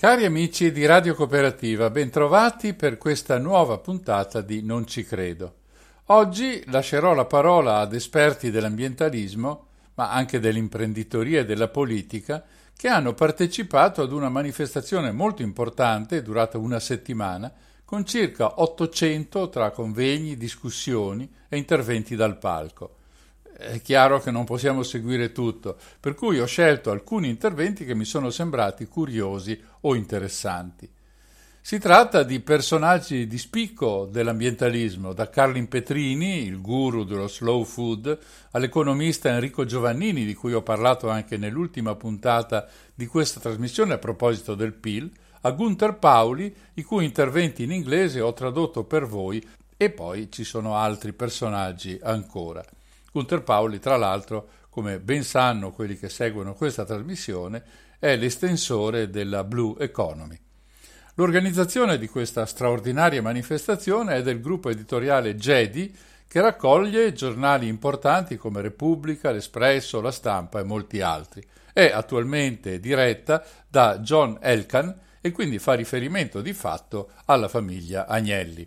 Cari amici di Radio Cooperativa, bentrovati per questa nuova puntata di Non ci credo. Oggi lascerò la parola ad esperti dell'ambientalismo, ma anche dell'imprenditoria e della politica, che hanno partecipato ad una manifestazione molto importante durata una settimana con circa 800 tra convegni, discussioni e interventi dal palco. È chiaro che non possiamo seguire tutto, per cui ho scelto alcuni interventi che mi sono sembrati curiosi o interessanti. Si tratta di personaggi di spicco dell'ambientalismo, da Carlin Petrini, il guru dello slow food, all'economista Enrico Giovannini, di cui ho parlato anche nell'ultima puntata di questa trasmissione a proposito del PIL, a Gunther Pauli, i cui interventi in inglese ho tradotto per voi, e poi ci sono altri personaggi ancora. Gunther Pauli, tra l'altro, come ben sanno quelli che seguono questa trasmissione, è l'estensore della Blue Economy. L'organizzazione di questa straordinaria manifestazione è del gruppo editoriale Jedi, che raccoglie giornali importanti come Repubblica, L'Espresso, La Stampa e molti altri. È attualmente diretta da John Elkan, e quindi fa riferimento di fatto alla famiglia Agnelli.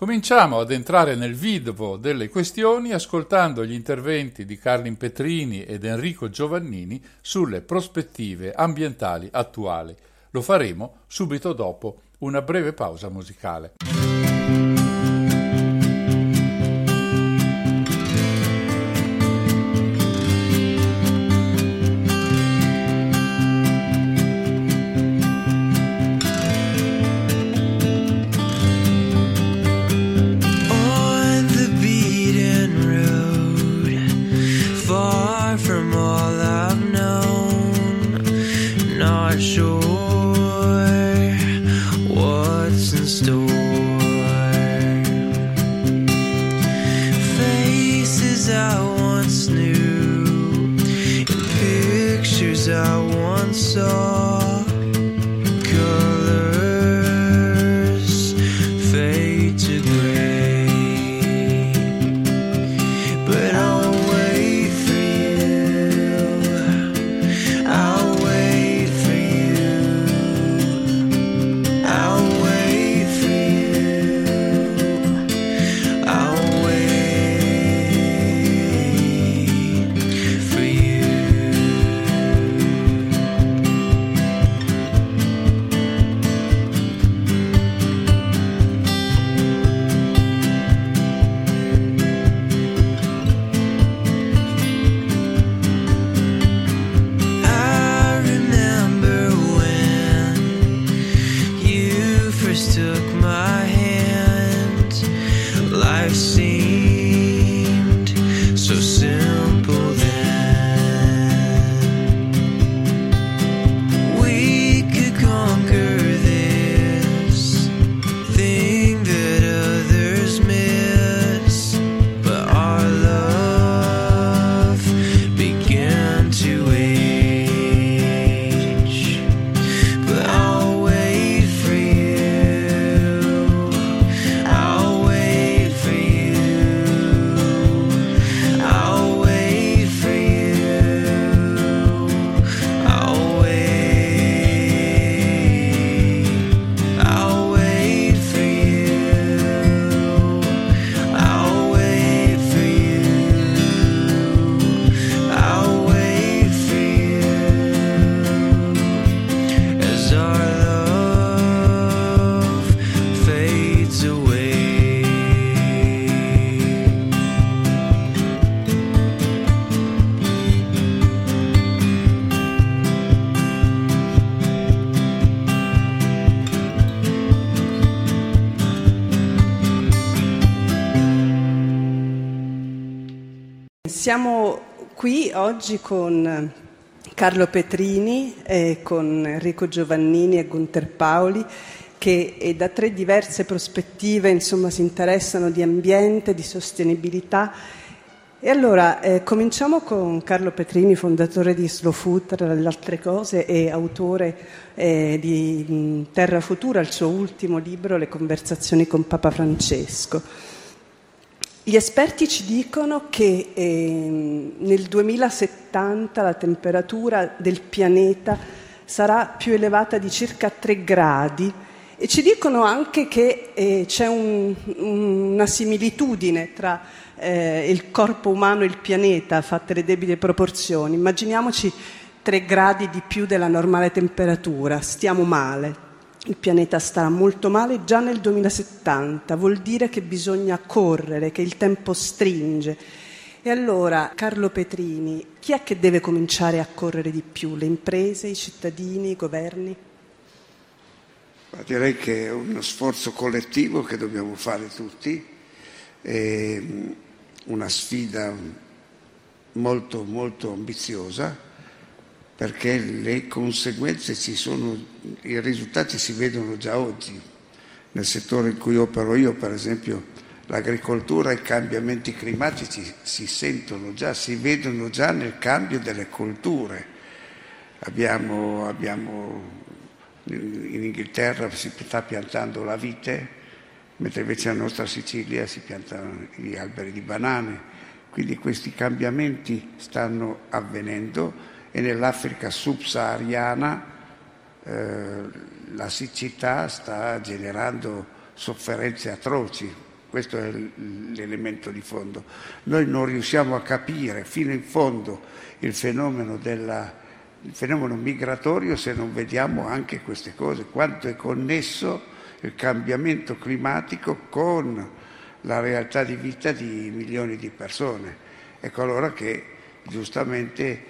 Cominciamo ad entrare nel vivo delle questioni ascoltando gli interventi di Carlin Petrini ed Enrico Giovannini sulle prospettive ambientali attuali. Lo faremo subito dopo una breve pausa musicale. Siamo qui oggi con Carlo Petrini, eh, con Enrico Giovannini e Gunter Paoli che da tre diverse prospettive insomma, si interessano di ambiente, di sostenibilità. E allora eh, cominciamo con Carlo Petrini, fondatore di Slow Food, tra le altre cose, e autore eh, di Terra Futura, il suo ultimo libro, Le conversazioni con Papa Francesco. Gli esperti ci dicono che eh, nel 2070 la temperatura del pianeta sarà più elevata di circa 3 gradi e ci dicono anche che eh, c'è un, una similitudine tra eh, il corpo umano e il pianeta, fatte le debite proporzioni. Immaginiamoci 3 gradi di più della normale temperatura, stiamo male. Il pianeta starà molto male già nel 2070, vuol dire che bisogna correre, che il tempo stringe. E allora, Carlo Petrini, chi è che deve cominciare a correre di più? Le imprese, i cittadini, i governi? Ma direi che è uno sforzo collettivo che dobbiamo fare tutti, è una sfida molto molto ambiziosa perché le conseguenze ci sono, i risultati si vedono già oggi. Nel settore in cui opero io, per esempio, l'agricoltura e i cambiamenti climatici si sentono già, si vedono già nel cambio delle colture. Abbiamo, abbiamo in Inghilterra si sta piantando la vite, mentre invece nella nostra Sicilia si piantano gli alberi di banane. Quindi questi cambiamenti stanno avvenendo e nell'Africa subsahariana eh, la siccità sta generando sofferenze atroci. Questo è l'elemento di fondo. Noi non riusciamo a capire fino in fondo il fenomeno della il fenomeno migratorio se non vediamo anche queste cose, quanto è connesso il cambiamento climatico con la realtà di vita di milioni di persone. Ecco allora che giustamente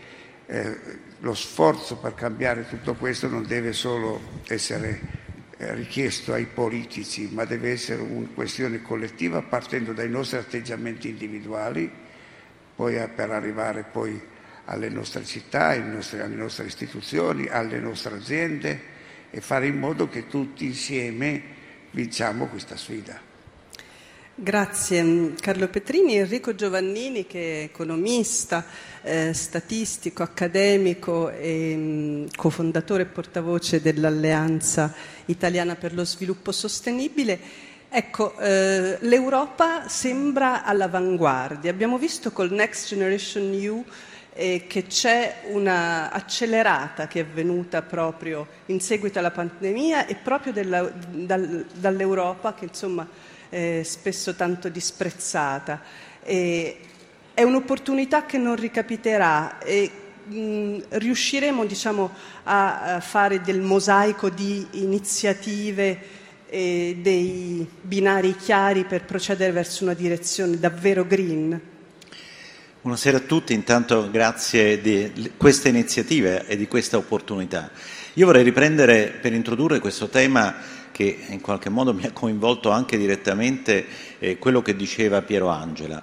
eh, lo sforzo per cambiare tutto questo non deve solo essere eh, richiesto ai politici, ma deve essere una questione collettiva partendo dai nostri atteggiamenti individuali, poi per arrivare poi alle nostre città, nostri, alle nostre istituzioni, alle nostre aziende e fare in modo che tutti insieme vinciamo questa sfida. Grazie Carlo Petrini, Enrico Giovannini che è economista, eh, statistico, accademico e mh, cofondatore e portavoce dell'Alleanza Italiana per lo Sviluppo Sostenibile. Ecco, eh, l'Europa sembra all'avanguardia. Abbiamo visto col Next Generation EU eh, che c'è una accelerata che è avvenuta proprio in seguito alla pandemia e proprio della, dal, dall'Europa che insomma è spesso tanto disprezzata. E è un'opportunità che non ricapiterà e mh, riusciremo diciamo, a, a fare del mosaico di iniziative e dei binari chiari per procedere verso una direzione davvero green? Buonasera a tutti, intanto grazie di questa iniziativa e di questa opportunità. Io vorrei riprendere per introdurre questo tema che in qualche modo mi ha coinvolto anche direttamente eh, quello che diceva Piero Angela.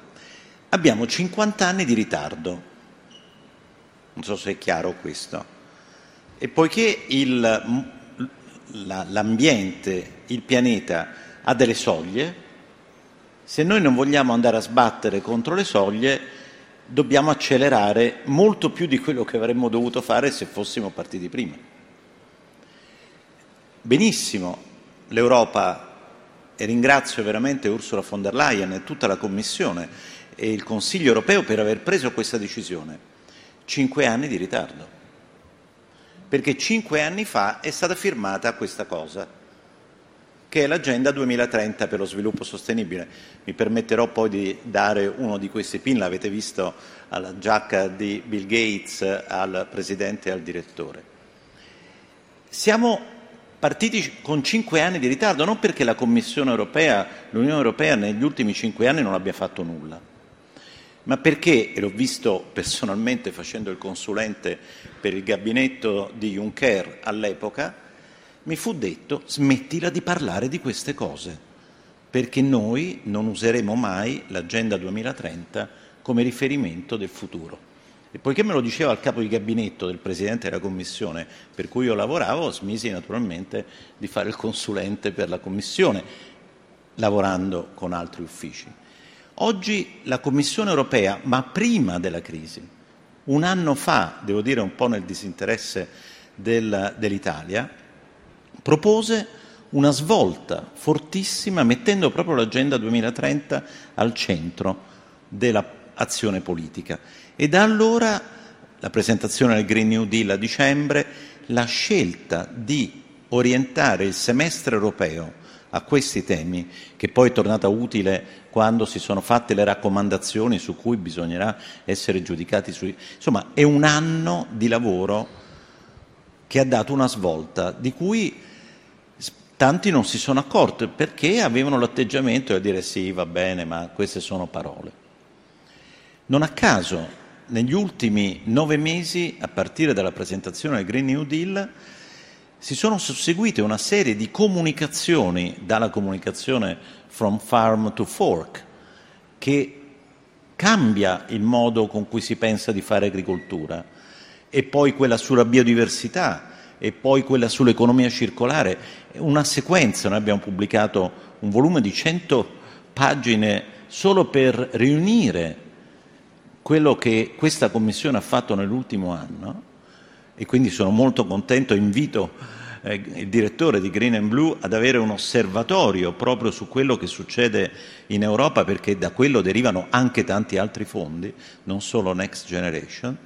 Abbiamo 50 anni di ritardo, non so se è chiaro questo, e poiché il, la, l'ambiente, il pianeta ha delle soglie, se noi non vogliamo andare a sbattere contro le soglie, dobbiamo accelerare molto più di quello che avremmo dovuto fare se fossimo partiti prima. Benissimo, l'Europa, e ringrazio veramente Ursula von der Leyen e tutta la Commissione e il Consiglio europeo per aver preso questa decisione. Cinque anni di ritardo, perché cinque anni fa è stata firmata questa cosa che è l'Agenda 2030 per lo sviluppo sostenibile. Mi permetterò poi di dare uno di questi pin, l'avete visto alla giacca di Bill Gates, al Presidente e al Direttore. Siamo partiti con cinque anni di ritardo, non perché la Commissione europea, l'Unione europea negli ultimi cinque anni non abbia fatto nulla, ma perché, e l'ho visto personalmente facendo il consulente per il gabinetto di Juncker all'epoca, mi fu detto smettila di parlare di queste cose, perché noi non useremo mai l'Agenda 2030 come riferimento del futuro. E poiché me lo diceva il capo di gabinetto del Presidente della Commissione per cui io lavoravo, smisi naturalmente di fare il consulente per la Commissione, lavorando con altri uffici. Oggi la Commissione europea, ma prima della crisi, un anno fa, devo dire un po' nel disinteresse del, dell'Italia, propose una svolta fortissima mettendo proprio l'Agenda 2030 al centro dell'azione politica. E da allora la presentazione del Green New Deal a dicembre, la scelta di orientare il semestre europeo a questi temi, che poi è tornata utile quando si sono fatte le raccomandazioni su cui bisognerà essere giudicati. Sui... Insomma, è un anno di lavoro che ha dato una svolta di cui tanti non si sono accorti perché avevano l'atteggiamento di dire sì, va bene, ma queste sono parole. Non a caso, negli ultimi nove mesi, a partire dalla presentazione del Green New Deal, si sono susseguite una serie di comunicazioni, dalla comunicazione From Farm to Fork, che cambia il modo con cui si pensa di fare agricoltura, e poi quella sulla biodiversità, e poi quella sull'economia circolare, una sequenza, noi abbiamo pubblicato un volume di 100 pagine solo per riunire quello che questa Commissione ha fatto nell'ultimo anno e quindi sono molto contento, invito eh, il direttore di Green and Blue ad avere un osservatorio proprio su quello che succede in Europa perché da quello derivano anche tanti altri fondi, non solo Next Generation,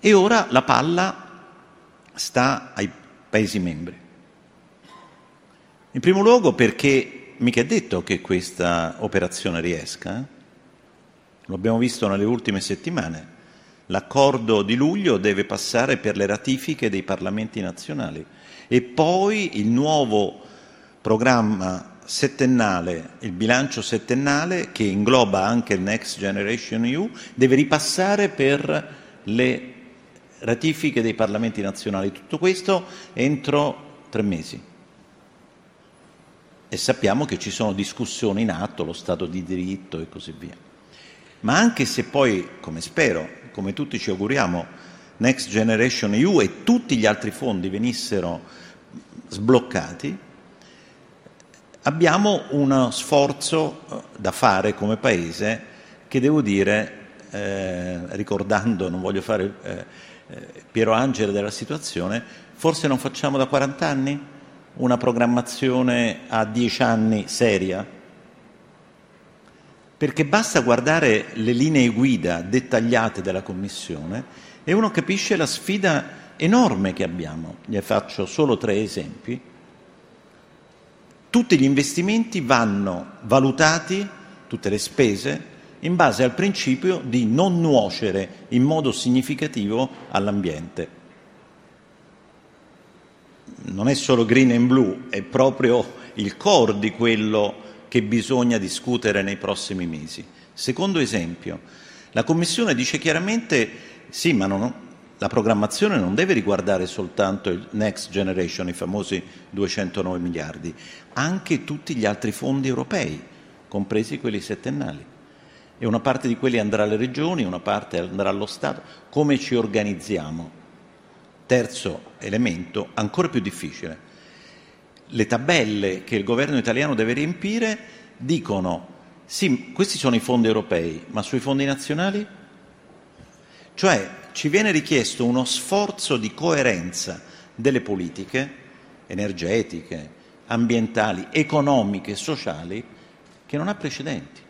e ora la palla sta ai Paesi membri. In primo luogo perché mica è detto che questa operazione riesca, eh? Lo abbiamo visto nelle ultime settimane. L'accordo di luglio deve passare per le ratifiche dei parlamenti nazionali e poi il nuovo programma settennale, il bilancio settennale che ingloba anche il Next Generation EU, deve ripassare per le ratifiche dei parlamenti nazionali. Tutto questo entro tre mesi. E sappiamo che ci sono discussioni in atto, lo Stato di diritto e così via. Ma anche se poi, come spero, come tutti ci auguriamo, Next Generation EU e tutti gli altri fondi venissero sbloccati, abbiamo uno sforzo eh, da fare come Paese che devo dire, eh, ricordando, non voglio fare eh, eh Piero Angela della situazione, forse non facciamo da 40 anni una programmazione a 10 anni seria? Perché basta guardare le linee guida dettagliate della Commissione e uno capisce la sfida enorme che abbiamo. Ne faccio solo tre esempi. Tutti gli investimenti vanno valutati, tutte le spese, in base al principio di non nuocere in modo significativo all'ambiente. Non è solo green and blue, è proprio il core di quello che bisogna discutere nei prossimi mesi. Secondo esempio, la Commissione dice chiaramente sì, ma non, la programmazione non deve riguardare soltanto il Next Generation, i famosi 209 miliardi, anche tutti gli altri fondi europei, compresi quelli settennali. E una parte di quelli andrà alle regioni, una parte andrà allo Stato. Come ci organizziamo? Terzo elemento, ancora più difficile, le tabelle che il governo italiano deve riempire dicono sì, questi sono i fondi europei, ma sui fondi nazionali? Cioè ci viene richiesto uno sforzo di coerenza delle politiche energetiche, ambientali, economiche, sociali che non ha precedenti.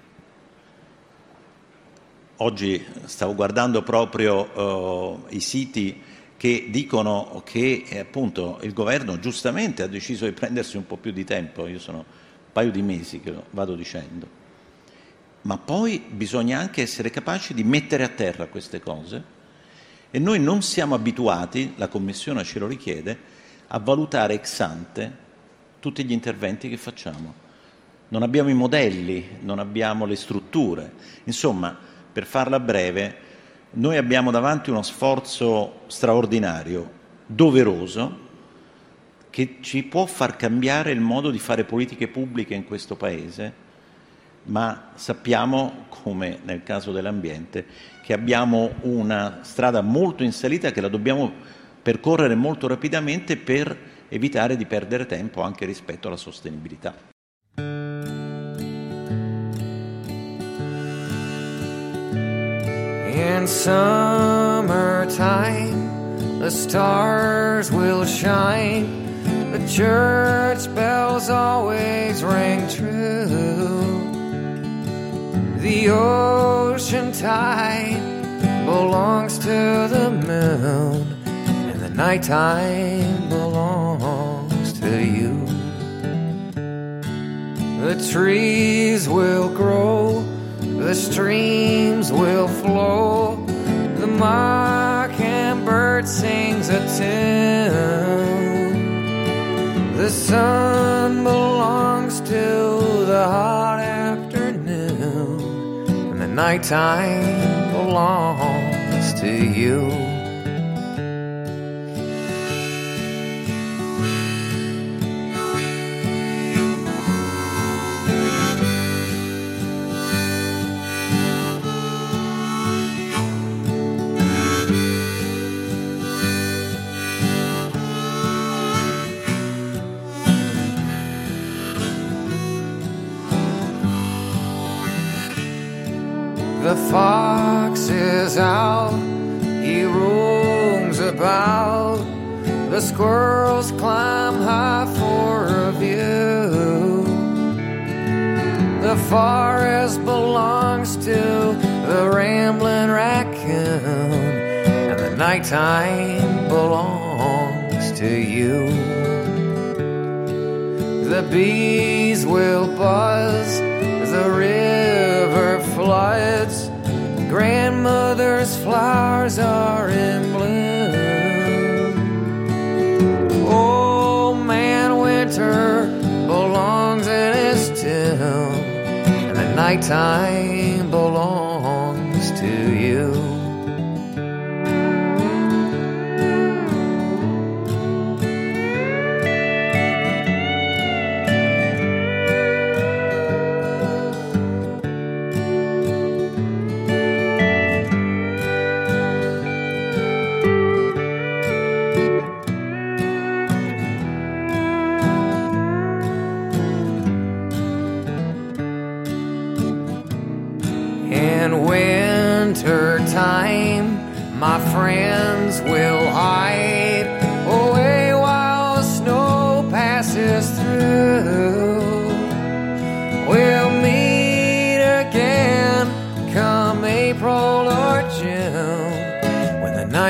Oggi stavo guardando proprio uh, i siti che dicono che eh, appunto il governo giustamente ha deciso di prendersi un po' più di tempo, io sono un paio di mesi che lo vado dicendo, ma poi bisogna anche essere capaci di mettere a terra queste cose e noi non siamo abituati, la Commissione ce lo richiede, a valutare ex ante tutti gli interventi che facciamo. Non abbiamo i modelli, non abbiamo le strutture. Insomma, per farla breve, noi abbiamo davanti uno sforzo straordinario, doveroso, che ci può far cambiare il modo di fare politiche pubbliche in questo Paese, ma sappiamo, come nel caso dell'ambiente, che abbiamo una strada molto in salita che la dobbiamo percorrere molto rapidamente per evitare di perdere tempo anche rispetto alla sostenibilità. In summertime, the stars will shine. The church bells always ring true. The ocean tide belongs to the moon, and the nighttime belongs to you. The trees will grow, the streams will flow, the mockingbird sings a tune. The sun belongs to the hot afternoon, and the nighttime belongs to you. The fox is out, he roams about. The squirrels climb high for a view. The forest belongs to the rambling raccoon, and the nighttime belongs to you. The bees will buzz, the river floods. Grandmother's flowers are in bloom. Old man winter belongs in his tomb, and the nighttime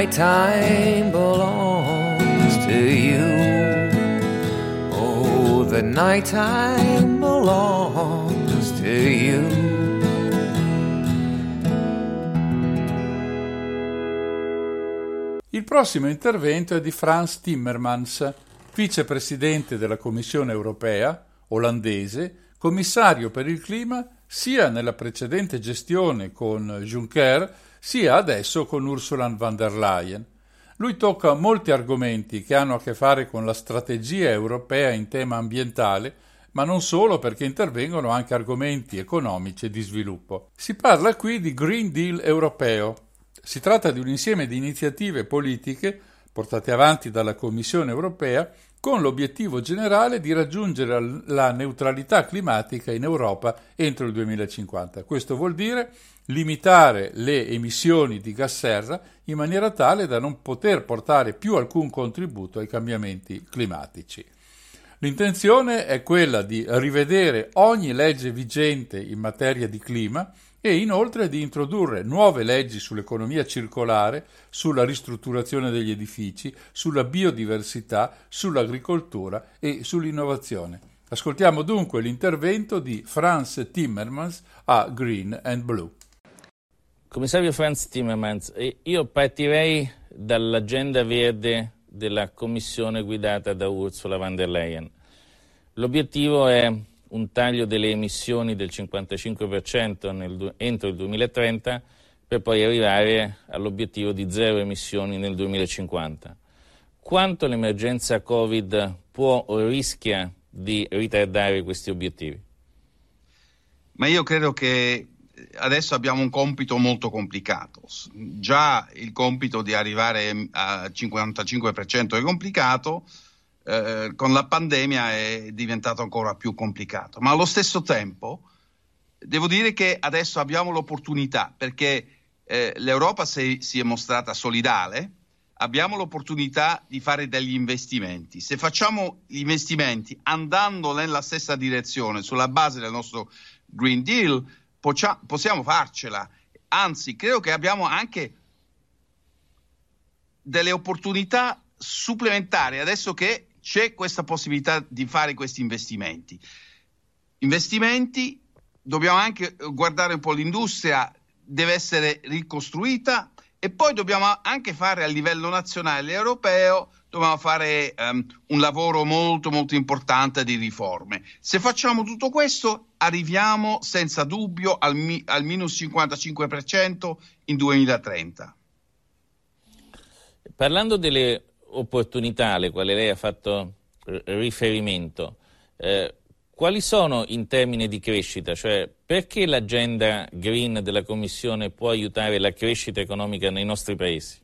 nighttime belongs to you. Oh, the nighttime belongs to you. Il prossimo intervento è di Frans Timmermans, vicepresidente della Commissione europea, olandese, commissario per il clima sia nella precedente gestione con Juncker, sia adesso con Ursula von der Leyen. Lui tocca molti argomenti che hanno a che fare con la strategia europea in tema ambientale, ma non solo perché intervengono anche argomenti economici e di sviluppo. Si parla qui di Green Deal europeo. Si tratta di un insieme di iniziative politiche portate avanti dalla Commissione europea con l'obiettivo generale di raggiungere la neutralità climatica in Europa entro il 2050. Questo vuol dire limitare le emissioni di gas serra in maniera tale da non poter portare più alcun contributo ai cambiamenti climatici. L'intenzione è quella di rivedere ogni legge vigente in materia di clima e inoltre di introdurre nuove leggi sull'economia circolare, sulla ristrutturazione degli edifici, sulla biodiversità, sull'agricoltura e sull'innovazione. Ascoltiamo dunque l'intervento di Franz Timmermans a Green and Blue. Commissario Franz Timmermans, io partirei dall'agenda verde della Commissione guidata da Ursula von der Leyen. L'obiettivo è un taglio delle emissioni del 55% nel, entro il 2030 per poi arrivare all'obiettivo di zero emissioni nel 2050. Quanto l'emergenza Covid può o rischia di ritardare questi obiettivi? ma io credo che adesso abbiamo un compito molto complicato. Già il compito di arrivare al 55% è complicato, eh, con la pandemia è diventato ancora più complicato, ma allo stesso tempo devo dire che adesso abbiamo l'opportunità perché eh, l'Europa si, si è mostrata solidale, abbiamo l'opportunità di fare degli investimenti. Se facciamo gli investimenti andando nella stessa direzione, sulla base del nostro Green Deal, possiamo farcela. Anzi, credo che abbiamo anche delle opportunità supplementari adesso che c'è questa possibilità di fare questi investimenti. Investimenti, dobbiamo anche guardare un po' l'industria, deve essere ricostruita e poi dobbiamo anche fare a livello nazionale e europeo dobbiamo fare um, un lavoro molto molto importante di riforme. Se facciamo tutto questo arriviamo senza dubbio al, mi- al minus 55% in 2030. Parlando delle opportunità alle quali lei ha fatto riferimento, eh, quali sono in termini di crescita? Cioè, perché l'agenda green della Commissione può aiutare la crescita economica nei nostri paesi?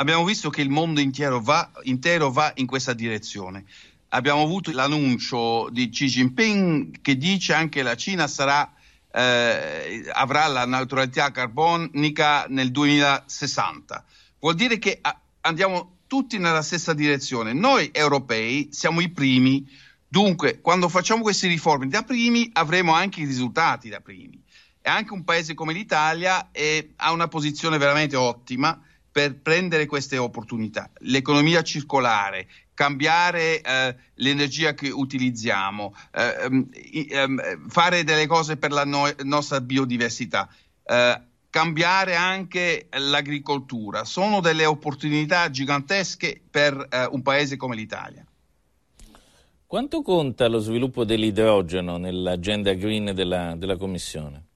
Abbiamo visto che il mondo intero va, intero va in questa direzione. Abbiamo avuto l'annuncio di Xi Jinping che dice anche che la Cina sarà, eh, avrà la neutralità carbonica nel 2060. Vuol dire che andiamo tutti nella stessa direzione. Noi europei siamo i primi Dunque, quando facciamo queste riforme da primi, avremo anche i risultati da primi. E anche un paese come l'Italia è, ha una posizione veramente ottima per prendere queste opportunità. L'economia circolare, cambiare eh, l'energia che utilizziamo, eh, eh, fare delle cose per la no- nostra biodiversità, eh, cambiare anche l'agricoltura, sono delle opportunità gigantesche per eh, un paese come l'Italia. Quanto conta lo sviluppo dell'idrogeno nell'agenda green della, della Commissione?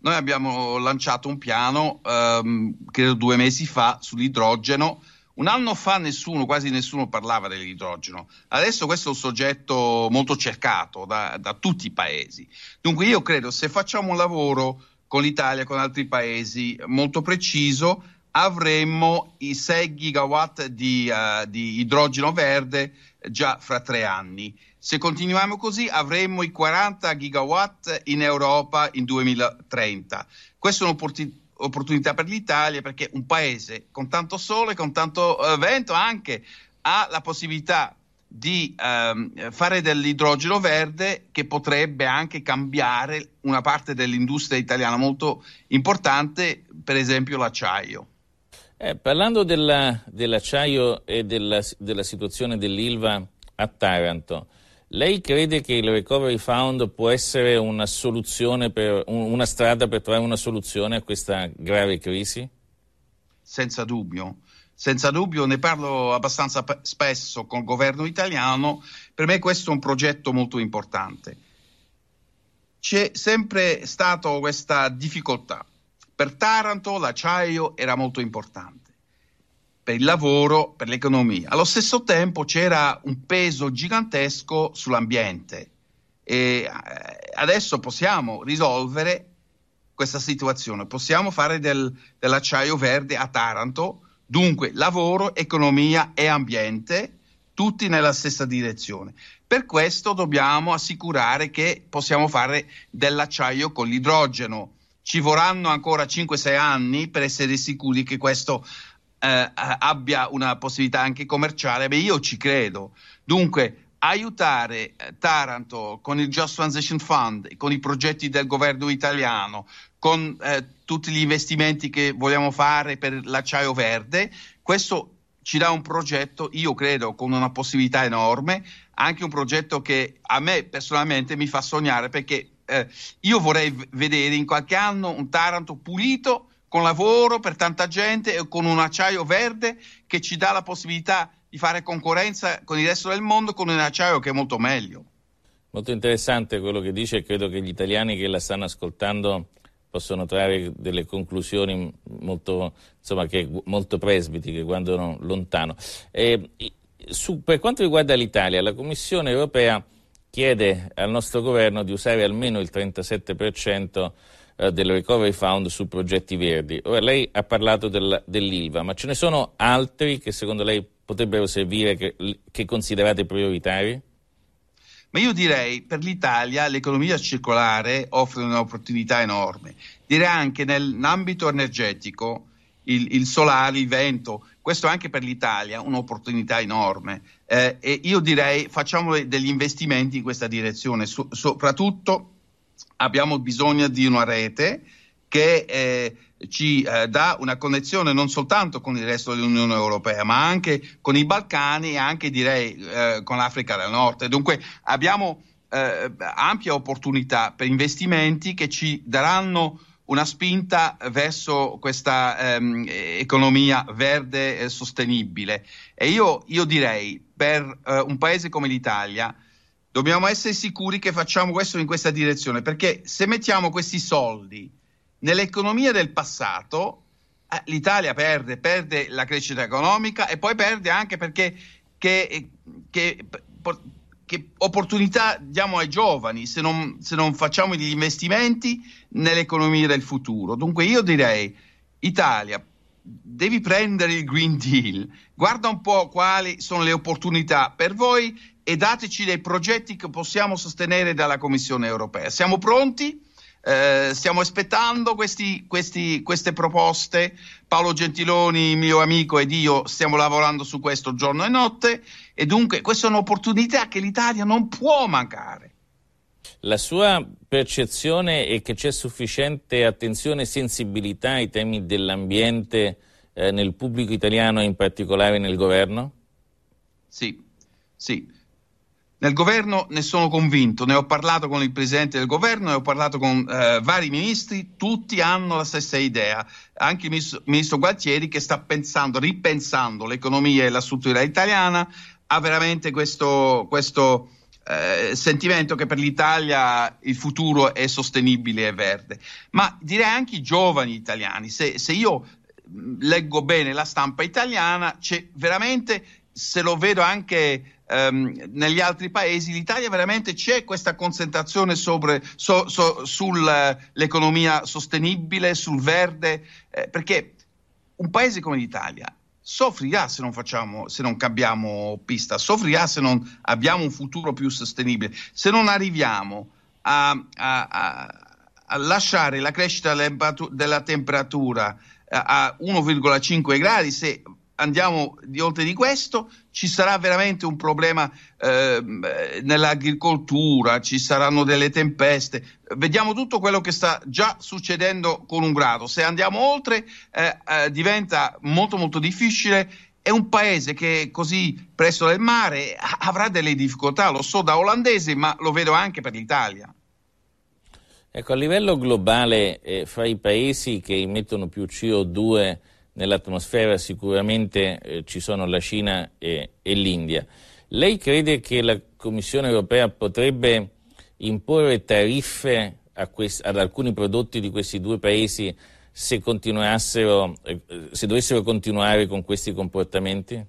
Noi abbiamo lanciato un piano, ehm, credo due mesi fa, sull'idrogeno. Un anno fa nessuno, quasi nessuno parlava dell'idrogeno. Adesso questo è un soggetto molto cercato da, da tutti i paesi. Dunque io credo se facciamo un lavoro con l'Italia, con altri paesi, molto preciso, avremmo i 6 gigawatt di, uh, di idrogeno verde già fra tre anni. Se continuiamo così avremo i 40 gigawatt in Europa in 2030. Questa è un'opportunità per l'Italia perché un paese con tanto sole, con tanto uh, vento anche ha la possibilità di um, fare dell'idrogeno verde che potrebbe anche cambiare una parte dell'industria italiana molto importante, per esempio l'acciaio. Eh, parlando della, dell'acciaio e della, della, situazione dell'Ilva a Taranto, lei crede che il Recovery Fund può essere una per, una strada per trovare una soluzione a questa grave crisi? Senza dubbio. Senza dubbio, ne parlo abbastanza spesso con il governo italiano, per me questo è un progetto molto importante. C'è sempre stata questa difficoltà per Taranto l'acciaio era molto importante, per il lavoro, per l'economia. Allo stesso tempo c'era un peso gigantesco sull'ambiente e eh, adesso possiamo risolvere questa situazione, possiamo fare del, dell'acciaio verde a Taranto, dunque lavoro, economia e ambiente, tutti nella stessa direzione. Per questo dobbiamo assicurare che possiamo fare dell'acciaio con l'idrogeno ci vorranno ancora 5-6 anni per essere sicuri che questo eh, abbia una possibilità anche commerciale. Beh, io ci credo. Dunque, aiutare eh, Taranto con il Just Transition Fund, con i progetti del governo italiano, con eh, tutti gli investimenti che vogliamo fare per l'acciaio verde, questo ci dà un progetto, io credo, con una possibilità enorme, anche un progetto che a me personalmente mi fa sognare perché eh, io vorrei vedere in qualche anno un Taranto pulito, con lavoro per tanta gente e con un acciaio verde che ci dà la possibilità di fare concorrenza con il resto del mondo con un acciaio che è molto meglio. Molto interessante quello che dice e credo che gli italiani che la stanno ascoltando possono trarre delle conclusioni molto, insomma, che, molto presbiti che guardano lontano. Eh, su, per quanto riguarda l'Italia, la Commissione europea chiede al nostro governo di usare almeno il 37% eh, del recovery fund su progetti verdi. Ora lei ha parlato del, dell'ILVA, ma ce ne sono altri che secondo lei potrebbero servire che, che considerate prioritari? Ma io direi per l'Italia l'economia circolare offre un'opportunità enorme. Direi anche nell'ambito energetico il, il solare, il vento, questo anche per l'Italia un'opportunità enorme. Eh, e io direi facciamo degli investimenti in questa direzione, so, soprattutto abbiamo bisogno di una rete che eh, ci eh, dà una connessione non soltanto con il resto dell'Unione Europea, ma anche con i Balcani e anche direi eh, con l'Africa del Nord. Dunque abbiamo eh, ampia opportunità per investimenti che ci daranno una spinta verso questa ehm, economia verde e sostenibile. E io, io direi per eh, un paese come l'Italia dobbiamo essere sicuri che facciamo questo in questa direzione, perché se mettiamo questi soldi nell'economia del passato, eh, l'Italia perde, perde la crescita economica e poi perde anche perché che, che, che opportunità diamo ai giovani se non, se non facciamo gli investimenti nell'economia del futuro. Dunque io direi, Italia, devi prendere il Green Deal, guarda un po' quali sono le opportunità per voi e dateci dei progetti che possiamo sostenere dalla Commissione europea. Siamo pronti? Eh, stiamo aspettando questi, questi, queste proposte. Paolo Gentiloni, mio amico, ed io stiamo lavorando su questo giorno e notte e dunque questa è un'opportunità che l'Italia non può mancare. La sua percezione è che c'è sufficiente attenzione e sensibilità ai temi dell'ambiente eh, nel pubblico italiano e in particolare nel governo? Sì, sì. Nel governo ne sono convinto, ne ho parlato con il presidente del governo, ne ho parlato con eh, vari ministri, tutti hanno la stessa idea, anche il ministro, ministro Gualtieri che sta pensando, ripensando l'economia e la struttura italiana, ha veramente questo, questo eh, sentimento che per l'Italia il futuro è sostenibile e verde. Ma direi anche i giovani italiani, se, se io leggo bene la stampa italiana, c'è veramente, se lo vedo anche Um, negli altri paesi, l'Italia veramente c'è questa concentrazione so, so, sull'economia sostenibile, sul verde, eh, perché un paese come l'Italia soffrirà se non, facciamo, se non cambiamo pista, soffrirà se non abbiamo un futuro più sostenibile, se non arriviamo a, a, a, a lasciare la crescita della temperatura a 1,5 gradi, se andiamo di oltre di questo, ci sarà veramente un problema eh, nell'agricoltura, ci saranno delle tempeste. Vediamo tutto quello che sta già succedendo con un grado. Se andiamo oltre eh, eh, diventa molto molto difficile. È un paese che così presso del mare avrà delle difficoltà, lo so da olandese, ma lo vedo anche per l'Italia. Ecco, a livello globale, eh, fra i paesi che emettono più CO2 nell'atmosfera sicuramente eh, ci sono la Cina e, e l'India. Lei crede che la Commissione europea potrebbe imporre tariffe quest- ad alcuni prodotti di questi due paesi se, eh, se dovessero continuare con questi comportamenti?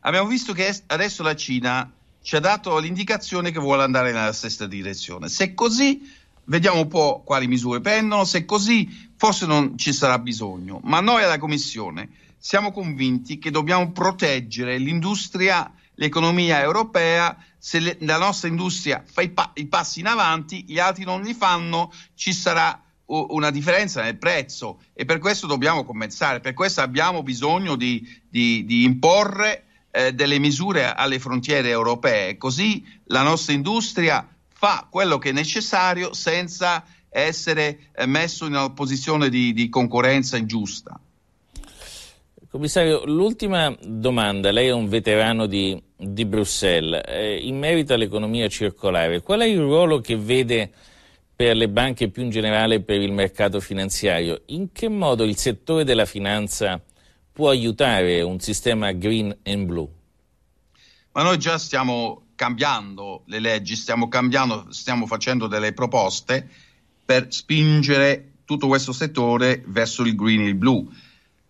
Abbiamo visto che adesso la Cina ci ha dato l'indicazione che vuole andare nella stessa direzione. Se così Vediamo un po' quali misure prendono, se così forse non ci sarà bisogno, ma noi alla Commissione siamo convinti che dobbiamo proteggere l'industria, l'economia europea, se le, la nostra industria fa i, pa- i passi in avanti, gli altri non li fanno, ci sarà una differenza nel prezzo. E per questo dobbiamo compensare, per questo abbiamo bisogno di, di, di imporre eh, delle misure alle frontiere europee, così la nostra industria fa quello che è necessario senza essere eh, messo in una posizione di, di concorrenza ingiusta. Commissario, l'ultima domanda, lei è un veterano di, di Bruxelles, eh, in merito all'economia circolare, qual è il ruolo che vede per le banche e più in generale per il mercato finanziario? In che modo il settore della finanza può aiutare un sistema green and blue? Ma noi già stiamo cambiando le leggi, stiamo cambiando, stiamo facendo delle proposte per spingere tutto questo settore verso il green e il blu.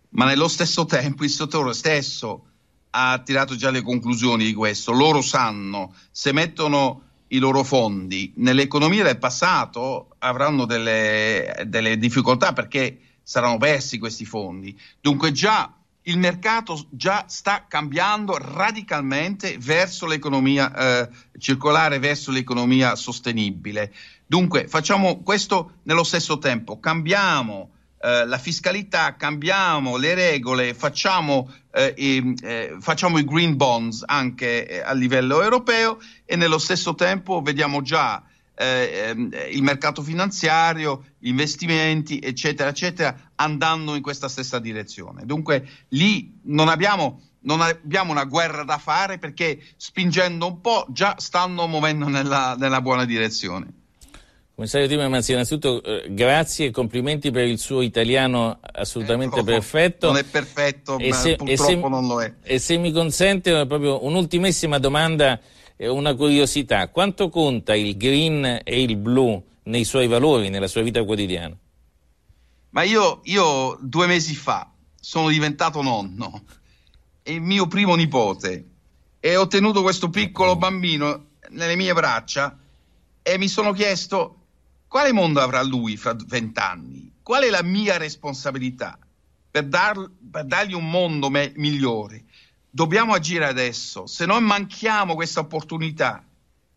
Ma nello stesso tempo il settore stesso ha tirato già le conclusioni di questo. Loro sanno, se mettono i loro fondi nell'economia del passato avranno delle, delle difficoltà perché saranno persi questi fondi. Dunque già il mercato già sta cambiando radicalmente verso l'economia eh, circolare, verso l'economia sostenibile. Dunque facciamo questo nello stesso tempo, cambiamo eh, la fiscalità, cambiamo le regole, facciamo, eh, i, eh, facciamo i green bonds anche eh, a livello europeo e nello stesso tempo vediamo già eh, ehm, il mercato finanziario, gli investimenti, eccetera, eccetera, andando in questa stessa direzione. Dunque lì non abbiamo, non abbiamo una guerra da fare perché spingendo un po' già stanno muovendo nella, nella buona direzione. Commissario Timmermans, innanzitutto eh, grazie e complimenti per il suo italiano assolutamente Ecco, perfetto. Non è perfetto, E ma se- purtroppo se- non lo è. E se mi consente proprio un'ultimissima domanda, eh, una curiosità. Quanto conta il green e il blu nei suoi valori, nella sua vita quotidiana? Ma io, io due mesi fa sono diventato nonno e mio primo nipote e ho tenuto questo piccolo bambino nelle mie braccia e mi sono chiesto quale mondo avrà lui fra vent'anni? Qual è la mia responsabilità per, dar- per dargli un mondo me- migliore? Dobbiamo agire adesso, se noi manchiamo questa opportunità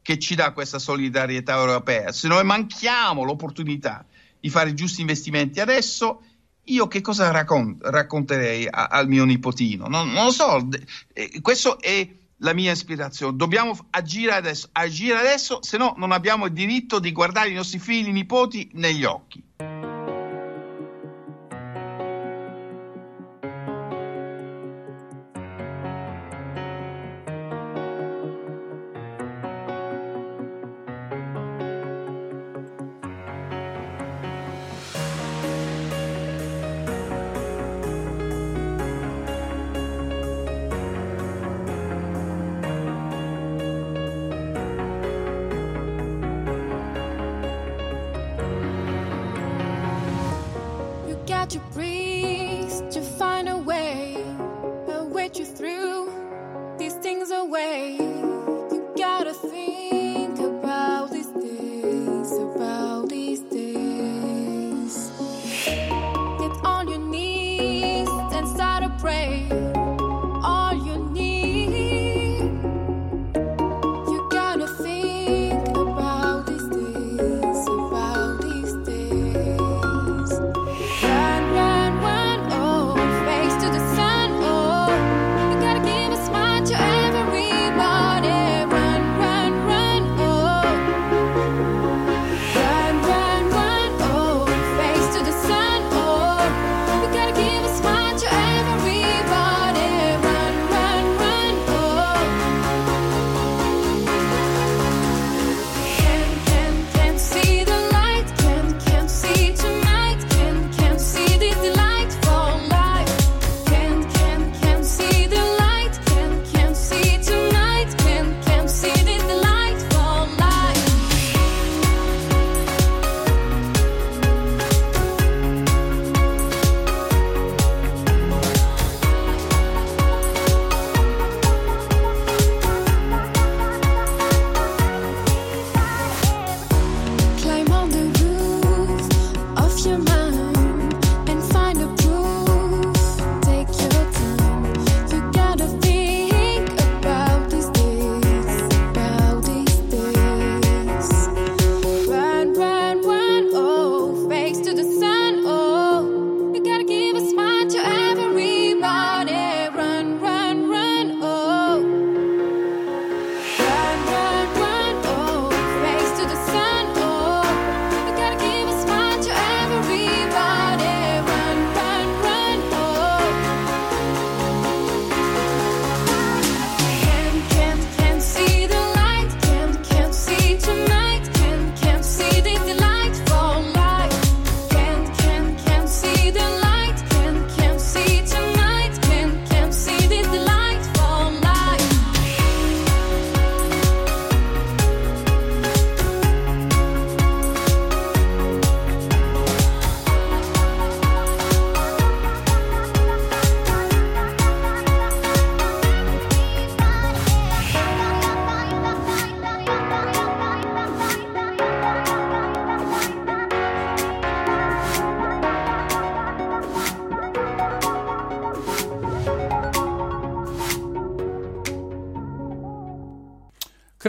che ci dà questa solidarietà europea, se noi manchiamo l'opportunità di fare i giusti investimenti adesso, io che cosa raccon- racconterei a- al mio nipotino? Non, non lo so, d- eh, questa è la mia ispirazione. Dobbiamo agire adesso, agire adesso, se no non abbiamo il diritto di guardare i nostri figli e nipoti negli occhi.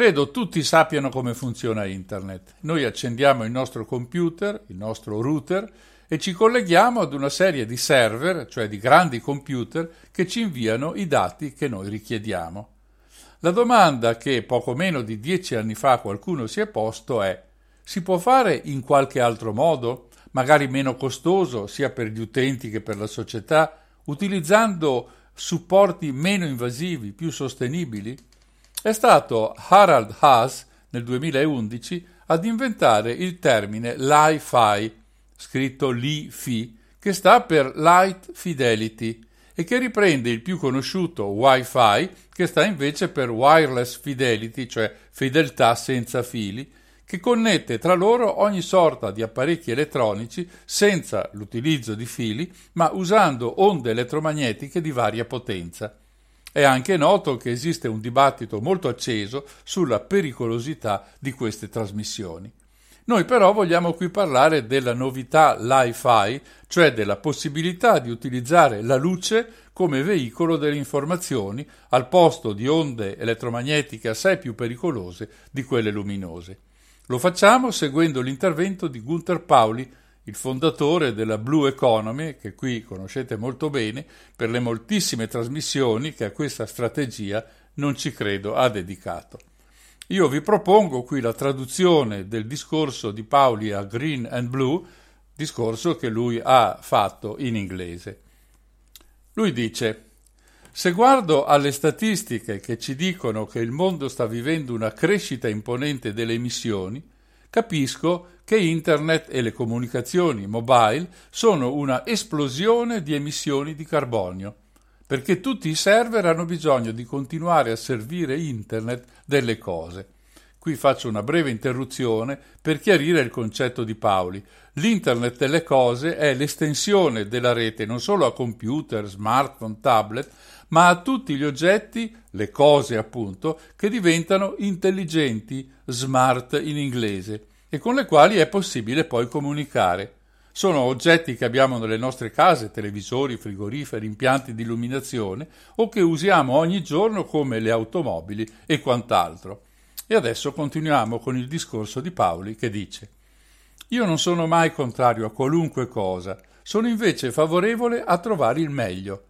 Credo tutti sappiano come funziona Internet. Noi accendiamo il nostro computer, il nostro router, e ci colleghiamo ad una serie di server, cioè di grandi computer, che ci inviano i dati che noi richiediamo. La domanda che poco meno di dieci anni fa qualcuno si è posto è si può fare in qualche altro modo, magari meno costoso sia per gli utenti che per la società, utilizzando supporti meno invasivi, più sostenibili? È stato Harald Haas nel 2011 ad inventare il termine Li-Fi, scritto Li-Fi, che sta per Light Fidelity e che riprende il più conosciuto Wi-Fi, che sta invece per Wireless Fidelity, cioè fedeltà senza fili, che connette tra loro ogni sorta di apparecchi elettronici senza l'utilizzo di fili, ma usando onde elettromagnetiche di varia potenza. È anche noto che esiste un dibattito molto acceso sulla pericolosità di queste trasmissioni. Noi però vogliamo qui parlare della novità Li-Fi, cioè della possibilità di utilizzare la luce come veicolo delle informazioni al posto di onde elettromagnetiche assai più pericolose di quelle luminose. Lo facciamo seguendo l'intervento di Gunther Pauli, il fondatore della Blue Economy, che qui conoscete molto bene, per le moltissime trasmissioni che a questa strategia non ci credo ha dedicato. Io vi propongo qui la traduzione del discorso di Paoli a Green and Blue, discorso che lui ha fatto in inglese. Lui dice se guardo alle statistiche che ci dicono che il mondo sta vivendo una crescita imponente delle emissioni, capisco che Internet e le comunicazioni mobile sono una esplosione di emissioni di carbonio, perché tutti i server hanno bisogno di continuare a servire Internet delle cose. Qui faccio una breve interruzione per chiarire il concetto di Paoli. L'Internet delle cose è l'estensione della rete non solo a computer, smartphone, tablet, ma a tutti gli oggetti, le cose appunto, che diventano intelligenti, smart in inglese, e con le quali è possibile poi comunicare. Sono oggetti che abbiamo nelle nostre case, televisori, frigoriferi, impianti di illuminazione, o che usiamo ogni giorno come le automobili e quant'altro. E adesso continuiamo con il discorso di Paoli che dice Io non sono mai contrario a qualunque cosa, sono invece favorevole a trovare il meglio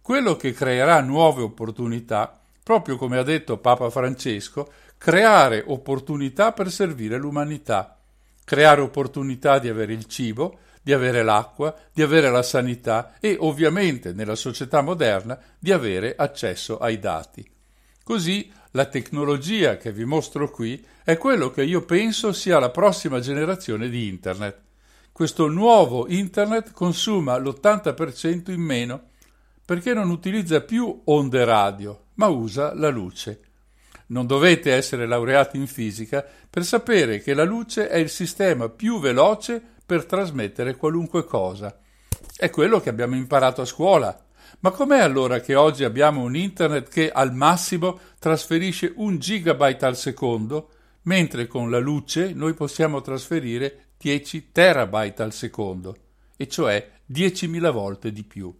quello che creerà nuove opportunità, proprio come ha detto Papa Francesco, creare opportunità per servire l'umanità, creare opportunità di avere il cibo, di avere l'acqua, di avere la sanità e ovviamente nella società moderna di avere accesso ai dati. Così la tecnologia che vi mostro qui è quello che io penso sia la prossima generazione di Internet. Questo nuovo Internet consuma l'80% in meno perché non utilizza più onde radio, ma usa la luce. Non dovete essere laureati in fisica per sapere che la luce è il sistema più veloce per trasmettere qualunque cosa. È quello che abbiamo imparato a scuola. Ma com'è allora che oggi abbiamo un internet che al massimo trasferisce un gigabyte al secondo, mentre con la luce noi possiamo trasferire 10 terabyte al secondo, e cioè 10.000 volte di più?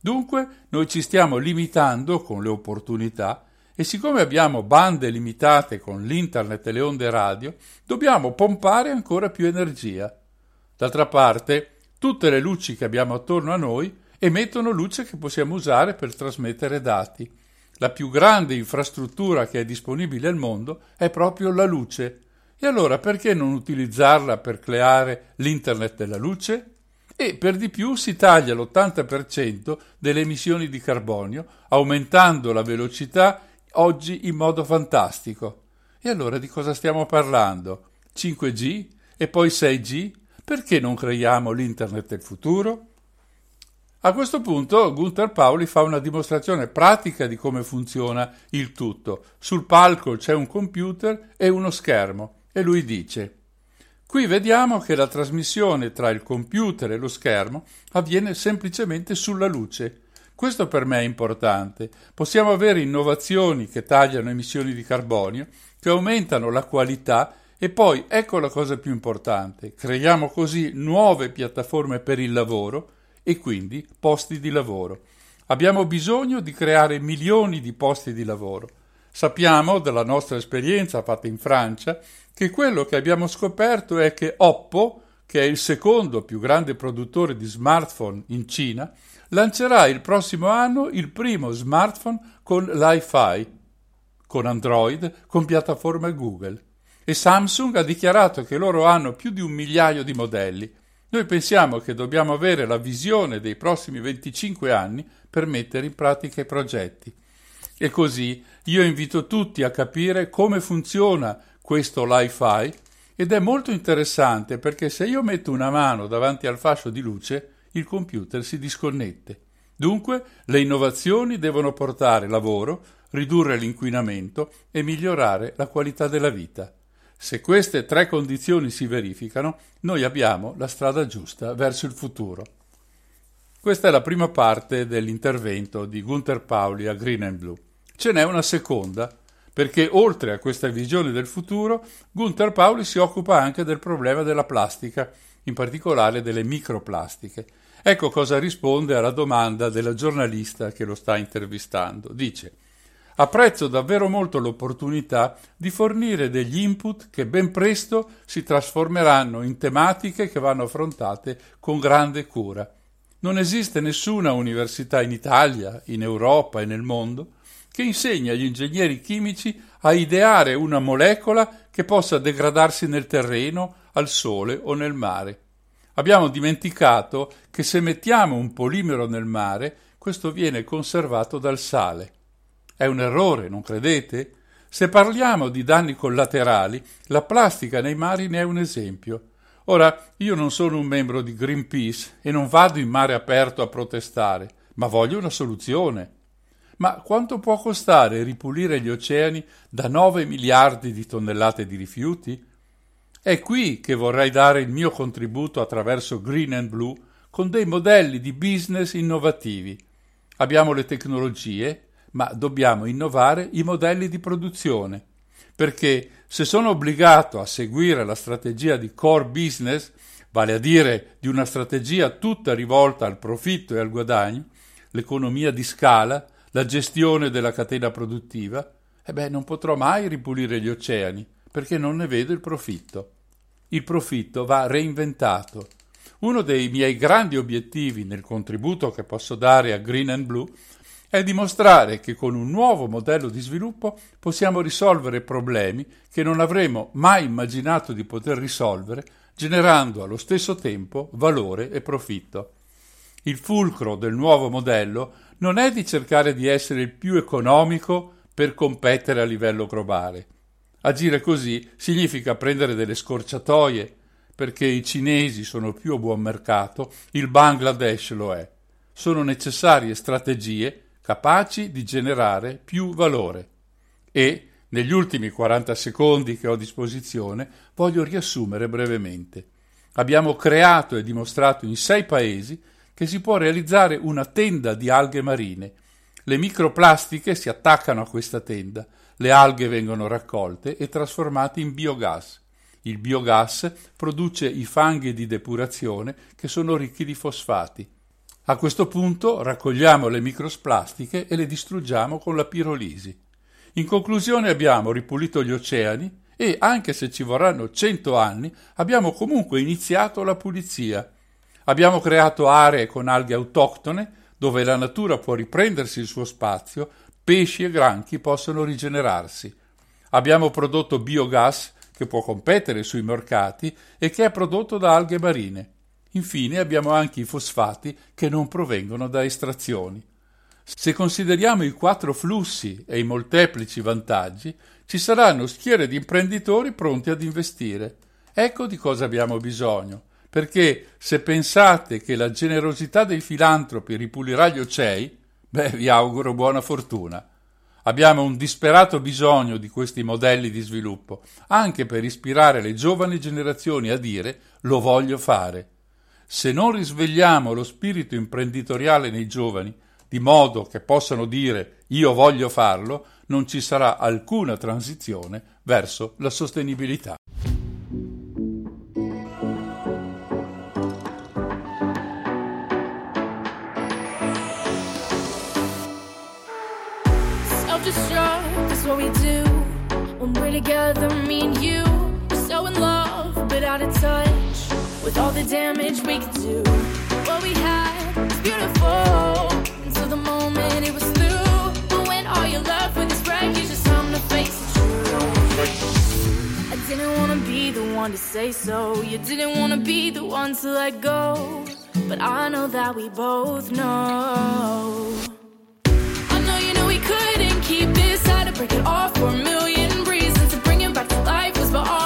Dunque noi ci stiamo limitando con le opportunità e siccome abbiamo bande limitate con l'internet e le onde radio, dobbiamo pompare ancora più energia. D'altra parte, tutte le luci che abbiamo attorno a noi emettono luce che possiamo usare per trasmettere dati. La più grande infrastruttura che è disponibile al mondo è proprio la luce. E allora perché non utilizzarla per creare l'internet della luce? e per di più si taglia l'80% delle emissioni di carbonio, aumentando la velocità oggi in modo fantastico. E allora di cosa stiamo parlando? 5G e poi 6G? Perché non creiamo l'internet del futuro? A questo punto Gunther Pauli fa una dimostrazione pratica di come funziona il tutto. Sul palco c'è un computer e uno schermo e lui dice Qui vediamo che la trasmissione tra il computer e lo schermo avviene semplicemente sulla luce. Questo per me è importante. Possiamo avere innovazioni che tagliano emissioni di carbonio, che aumentano la qualità e poi, ecco la cosa più importante, creiamo così nuove piattaforme per il lavoro e quindi posti di lavoro. Abbiamo bisogno di creare milioni di posti di lavoro. Sappiamo dalla nostra esperienza fatta in Francia che quello che abbiamo scoperto è che Oppo, che è il secondo più grande produttore di smartphone in Cina, lancerà il prossimo anno il primo smartphone con l'I-Fi, con Android, con piattaforma Google. E Samsung ha dichiarato che loro hanno più di un migliaio di modelli. Noi pensiamo che dobbiamo avere la visione dei prossimi 25 anni per mettere in pratica i progetti. E così io invito tutti a capire come funziona questo Li-Fi ed è molto interessante perché se io metto una mano davanti al fascio di luce, il computer si disconnette. Dunque le innovazioni devono portare lavoro, ridurre l'inquinamento e migliorare la qualità della vita. Se queste tre condizioni si verificano, noi abbiamo la strada giusta verso il futuro. Questa è la prima parte dell'intervento di Gunther Pauli a Green and Blue. Ce n'è una seconda, perché oltre a questa visione del futuro, Gunther Pauli si occupa anche del problema della plastica, in particolare delle microplastiche. Ecco cosa risponde alla domanda della giornalista che lo sta intervistando. Dice Apprezzo davvero molto l'opportunità di fornire degli input che ben presto si trasformeranno in tematiche che vanno affrontate con grande cura. Non esiste nessuna università in Italia, in Europa e nel mondo che insegna agli ingegneri chimici a ideare una molecola che possa degradarsi nel terreno, al sole o nel mare. Abbiamo dimenticato che se mettiamo un polimero nel mare, questo viene conservato dal sale. È un errore, non credete? Se parliamo di danni collaterali, la plastica nei mari ne è un esempio. Ora, io non sono un membro di Greenpeace e non vado in mare aperto a protestare, ma voglio una soluzione. Ma quanto può costare ripulire gli oceani da 9 miliardi di tonnellate di rifiuti? È qui che vorrei dare il mio contributo attraverso Green and Blue con dei modelli di business innovativi. Abbiamo le tecnologie, ma dobbiamo innovare i modelli di produzione, perché se sono obbligato a seguire la strategia di core business, vale a dire di una strategia tutta rivolta al profitto e al guadagno, l'economia di scala, la gestione della catena produttiva, e beh, non potrò mai ripulire gli oceani, perché non ne vedo il profitto. Il profitto va reinventato. Uno dei miei grandi obiettivi nel contributo che posso dare a Green and Blue è dimostrare che con un nuovo modello di sviluppo possiamo risolvere problemi che non avremmo mai immaginato di poter risolvere, generando allo stesso tempo valore e profitto. Il fulcro del nuovo modello non è di cercare di essere il più economico per competere a livello globale. Agire così significa prendere delle scorciatoie, perché i cinesi sono più a buon mercato, il Bangladesh lo è. Sono necessarie strategie capaci di generare più valore. E, negli ultimi 40 secondi che ho a disposizione, voglio riassumere brevemente. Abbiamo creato e dimostrato in sei paesi che si può realizzare una tenda di alghe marine. Le microplastiche si attaccano a questa tenda, le alghe vengono raccolte e trasformate in biogas. Il biogas produce i fanghi di depurazione che sono ricchi di fosfati. A questo punto raccogliamo le microplastiche e le distruggiamo con la pirolisi. In conclusione abbiamo ripulito gli oceani e, anche se ci vorranno cento anni, abbiamo comunque iniziato la pulizia. Abbiamo creato aree con alghe autoctone dove la natura può riprendersi il suo spazio, pesci e granchi possono rigenerarsi. Abbiamo prodotto biogas che può competere sui mercati e che è prodotto da alghe marine. Infine abbiamo anche i fosfati che non provengono da estrazioni. Se consideriamo i quattro flussi e i molteplici vantaggi, ci saranno schiere di imprenditori pronti ad investire. Ecco di cosa abbiamo bisogno perché se pensate che la generosità dei filantropi ripulirà gli oceani, beh, vi auguro buona fortuna. Abbiamo un disperato bisogno di questi modelli di sviluppo, anche per ispirare le giovani generazioni a dire lo voglio fare. Se non risvegliamo lo spirito imprenditoriale nei giovani, di modo che possano dire io voglio farlo, non ci sarà alcuna transizione verso la sostenibilità. Together, me and you. So in love, but out of touch with all the damage we could do. What we had was beautiful until the moment it was through. But when all you're left with is wreckage, it's time to face the truth. I didn't wanna be the one to say so. You didn't wanna be the one to let go. But I know that we both know. I know you knew we couldn't keep this. Had to break it off for a million reasons. To bring it back to life was beyond our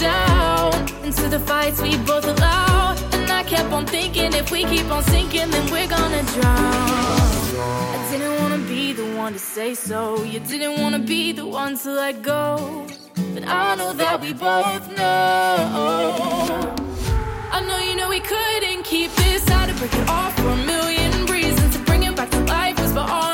down into the fights we both allow. And I kept on thinking if we keep on sinking, then we're gonna drown. I didn't wanna be the one to say so. You didn't wanna be the one to let go. But I know that we both know. I know you know we couldn't keep this. To break it off for a million reasons. To bring it back to life was beyond our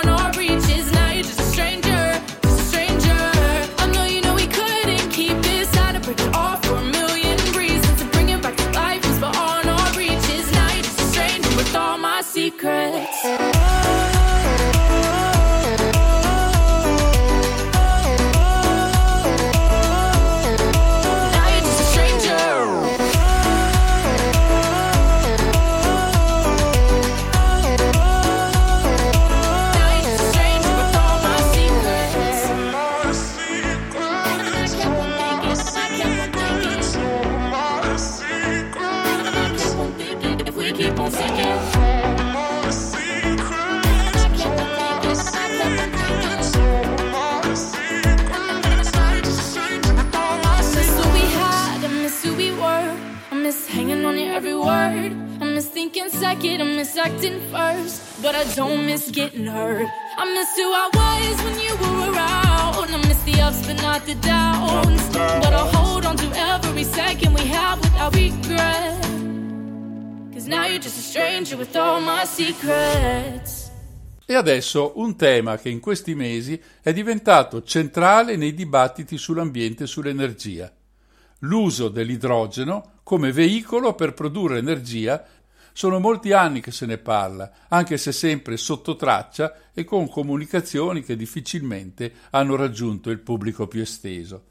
acting first. But I don't miss getting hurt. I miss who I was when you were around. I miss the ups, but not the downs. But I'll hold on to every second we have without regret. Cause now you're just a stranger with all my secrets. E adesso un tema che in questi mesi è diventato centrale nei dibattiti sull'ambiente e sull'energia. L'uso dell'idrogeno come veicolo per produrre energia sono molti anni che se ne parla, anche se sempre sotto traccia e con comunicazioni che difficilmente hanno raggiunto il pubblico più esteso.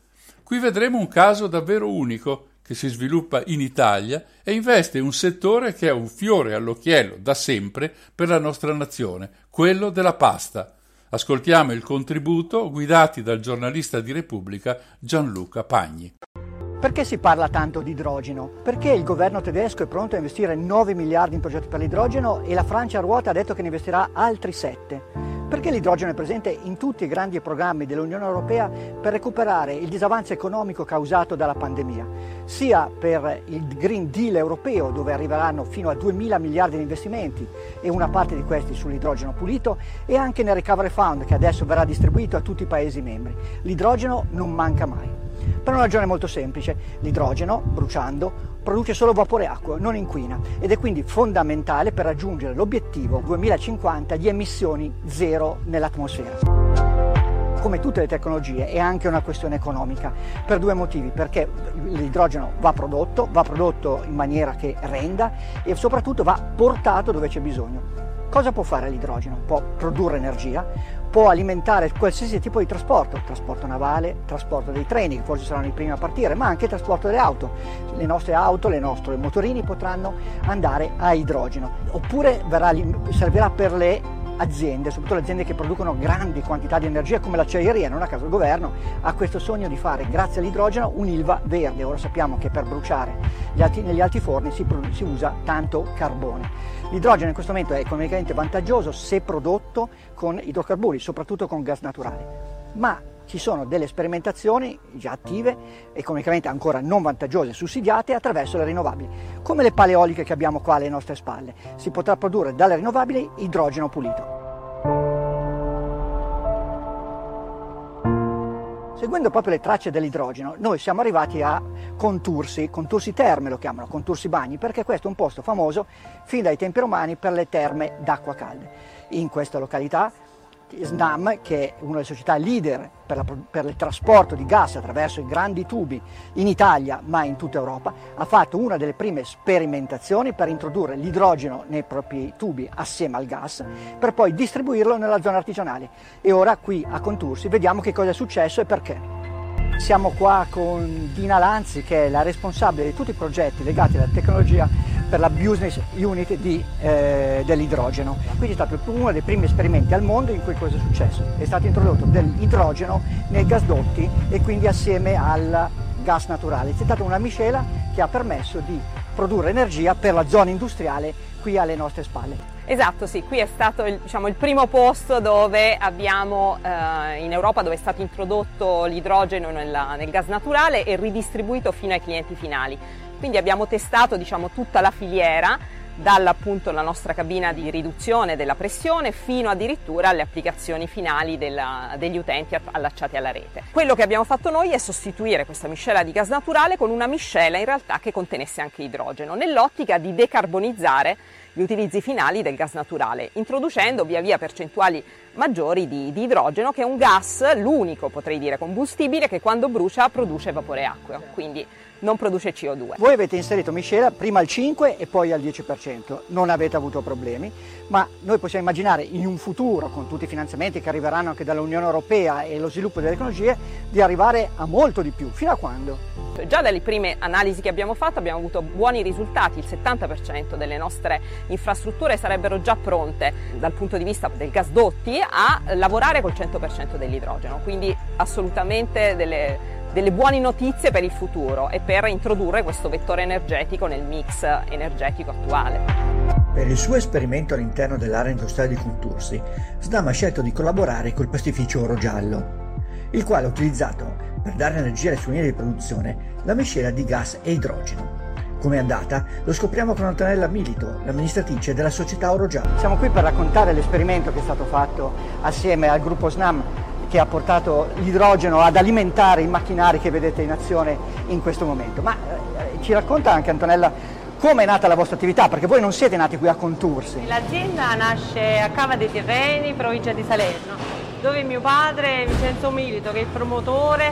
Qui vedremo un caso davvero unico che si sviluppa in Italia e investe un settore che è un fiore all'occhiello da sempre per la nostra nazione, quello della pasta. Ascoltiamo il contributo guidati dal giornalista di Repubblica Gianluca Pagni. Perché si parla tanto di idrogeno? Perché il governo tedesco è pronto a investire 9 miliardi in progetti per l'idrogeno e la Francia a ruota ha detto che ne investirà altri 7? Perché l'idrogeno è presente in tutti i grandi programmi dell'Unione Europea per recuperare il disavanzo economico causato dalla pandemia, sia per il Green Deal europeo dove arriveranno fino a 2 mila miliardi di investimenti e una parte di questi sull'idrogeno pulito e anche nel Recovery Fund che adesso verrà distribuito a tutti i Paesi membri. L'idrogeno non manca mai. Per una ragione molto semplice, l'idrogeno, bruciando, produce solo vapore acqua, non inquina ed è quindi fondamentale per raggiungere l'obiettivo 2050 di emissioni zero nell'atmosfera. Come tutte le tecnologie è anche una questione economica per due motivi, perché l'idrogeno va prodotto, va prodotto in maniera che renda e soprattutto va portato dove c'è bisogno. Cosa può fare l'idrogeno? Può produrre energia, può alimentare qualsiasi tipo di trasporto, trasporto navale, trasporto dei treni, che forse saranno i primi a partire, ma anche trasporto delle auto. Le nostre auto, le nostre motorini potranno andare a idrogeno, oppure verrà, servirà per le aziende, soprattutto le aziende che producono grandi quantità di energia come l'acciaieria, non a caso il governo ha questo sogno di fare grazie all'idrogeno un'ilva verde, ora sappiamo che per bruciare alti, negli alti forni si, si usa tanto carbone. L'idrogeno in questo momento è economicamente vantaggioso se prodotto con idrocarburi, soprattutto con gas naturale, ma ci sono delle sperimentazioni già attive, economicamente ancora non vantaggiose, sussidiate attraverso le rinnovabili, come le pale eoliche che abbiamo qua alle nostre spalle. Si potrà produrre dalle rinnovabili idrogeno pulito. Seguendo proprio le tracce dell'idrogeno, noi siamo arrivati a Contursi, Contursi Terme lo chiamano, Contursi Bagni, perché questo è un posto famoso fin dai tempi romani per le terme d'acqua calda. In questa località SNAM, che è una delle società leader per, la, per, il trasporto di gas attraverso i grandi tubi in Italia ma in tutta Europa, ha fatto una delle prime sperimentazioni per introdurre l'idrogeno nei propri tubi assieme al gas per poi distribuirlo nella zona artigianale. E ora qui a Contursi vediamo che cosa è successo e perché. Siamo qua con Dina Lanzi che è la responsabile di tutti i progetti legati alla tecnologia per la business unit eh, dell'idrogeno. Quindi è stato uno dei primi esperimenti al mondo in cui cosa è successo? È stato introdotto dell'idrogeno nei gasdotti e quindi assieme al gas naturale. È stata una miscela che ha permesso di produrre energia per la zona industriale qui alle nostre spalle. Esatto, sì, qui è stato il, diciamo, il primo posto dove abbiamo eh, in Europa dove è stato introdotto l'idrogeno nella, nel gas naturale e ridistribuito fino ai clienti finali. Quindi abbiamo testato diciamo, tutta la filiera dalla appunto la nostra cabina di riduzione della pressione fino addirittura alle applicazioni finali della, degli utenti allacciati alla rete. Quello che abbiamo fatto noi è sostituire questa miscela di gas naturale con una miscela in realtà che contenesse anche idrogeno, nell'ottica di decarbonizzare gli utilizzi finali del gas naturale, introducendo via via percentuali maggiori di, di idrogeno, che è un gas, l'unico potrei dire combustibile, che quando brucia produce vapore acqueo, quindi non produce CO2. Voi avete inserito miscela prima al 5 e poi al 10%, non avete avuto problemi, ma noi possiamo immaginare in un futuro, con tutti i finanziamenti che arriveranno anche dall'Unione Europea e lo sviluppo delle tecnologie, di arrivare a molto di più. Fino a quando? Già dalle prime analisi che abbiamo fatto abbiamo avuto buoni risultati, il 70% delle nostre infrastrutture sarebbero già pronte dal punto di vista del gasdotti a lavorare col 100% dell'idrogeno, quindi assolutamente delle, delle buone notizie per il futuro e per introdurre questo vettore energetico nel mix energetico attuale. Per il suo esperimento all'interno dell'area industriale di Contursi, SNAM ha scelto di collaborare col pastificio Oro Giallo, il quale ha utilizzato per dare energia alle sue linee di produzione la miscela di gas e idrogeno. Come è andata? Lo scopriamo con Antonella Milito, l'amministratrice della società Oro Giallo. Siamo qui per raccontare l'esperimento che è stato fatto assieme al gruppo SNAM che ha portato l'idrogeno ad alimentare i macchinari che vedete in azione in questo momento. Ma eh, ci racconta anche Antonella come è nata la vostra attività? Perché voi non siete nati qui a Contursi. L'azienda nasce a Cava dei Tirreni, provincia di Salerno, dove mio padre, Vincenzo Milito, che è il promotore,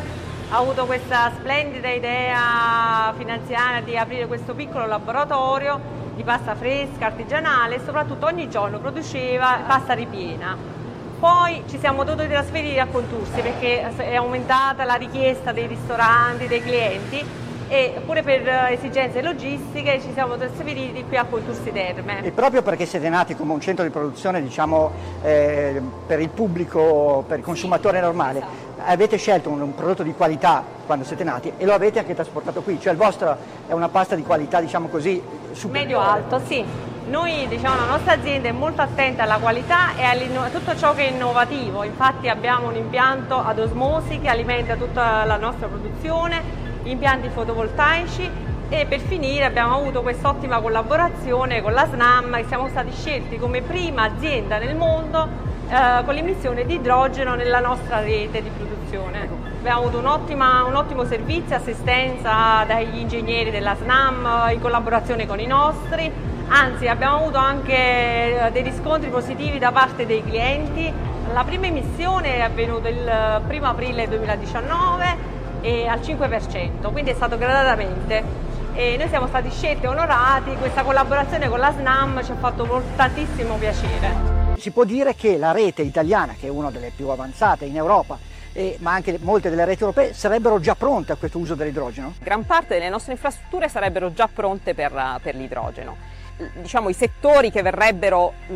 ha avuto questa splendida idea finanziaria di aprire questo piccolo laboratorio di pasta fresca, artigianale e soprattutto ogni giorno produceva pasta ripiena. Poi ci siamo dovuti trasferire a Contursi perché è aumentata la richiesta dei ristoranti, dei clienti e pure per esigenze logistiche ci siamo trasferiti qui a Contursi Terme. E proprio perché siete nati come un centro di produzione diciamo, eh, per il pubblico, per il consumatore sì, normale, esatto. avete scelto un, un, prodotto di qualità quando siete nati e lo avete anche trasportato qui, cioè il vostro è una pasta di qualità diciamo così superiore. Medio-alto, sì. Noi diciamo la nostra azienda è molto attenta alla qualità e a tutto ciò che è innovativo, infatti abbiamo un impianto ad osmosi che alimenta tutta la nostra produzione impianti fotovoltaici e per finire abbiamo avuto quest'ottima collaborazione con la SNAM e siamo stati scelti come prima azienda nel mondo eh, con l'emissione di idrogeno nella nostra rete di produzione. Abbiamo avuto un, un ottimo servizio, assistenza dagli ingegneri della SNAM in collaborazione con i nostri, anzi abbiamo avuto anche eh, dei riscontri positivi da parte dei clienti. La prima emissione è avvenuta il 1 aprile 2019 e al 5%, quindi è stato gradatamente. E noi siamo stati scelti e onorati, questa collaborazione con la SNAM ci ha fatto tantissimo piacere. Si può dire che la rete italiana, che è una delle più avanzate in Europa, eh, ma anche molte delle reti europee sarebbero già pronte a questo uso dell'idrogeno? Gran parte delle nostre infrastrutture sarebbero già pronte per, per l'idrogeno diciamo, i settori che verrebbero mh,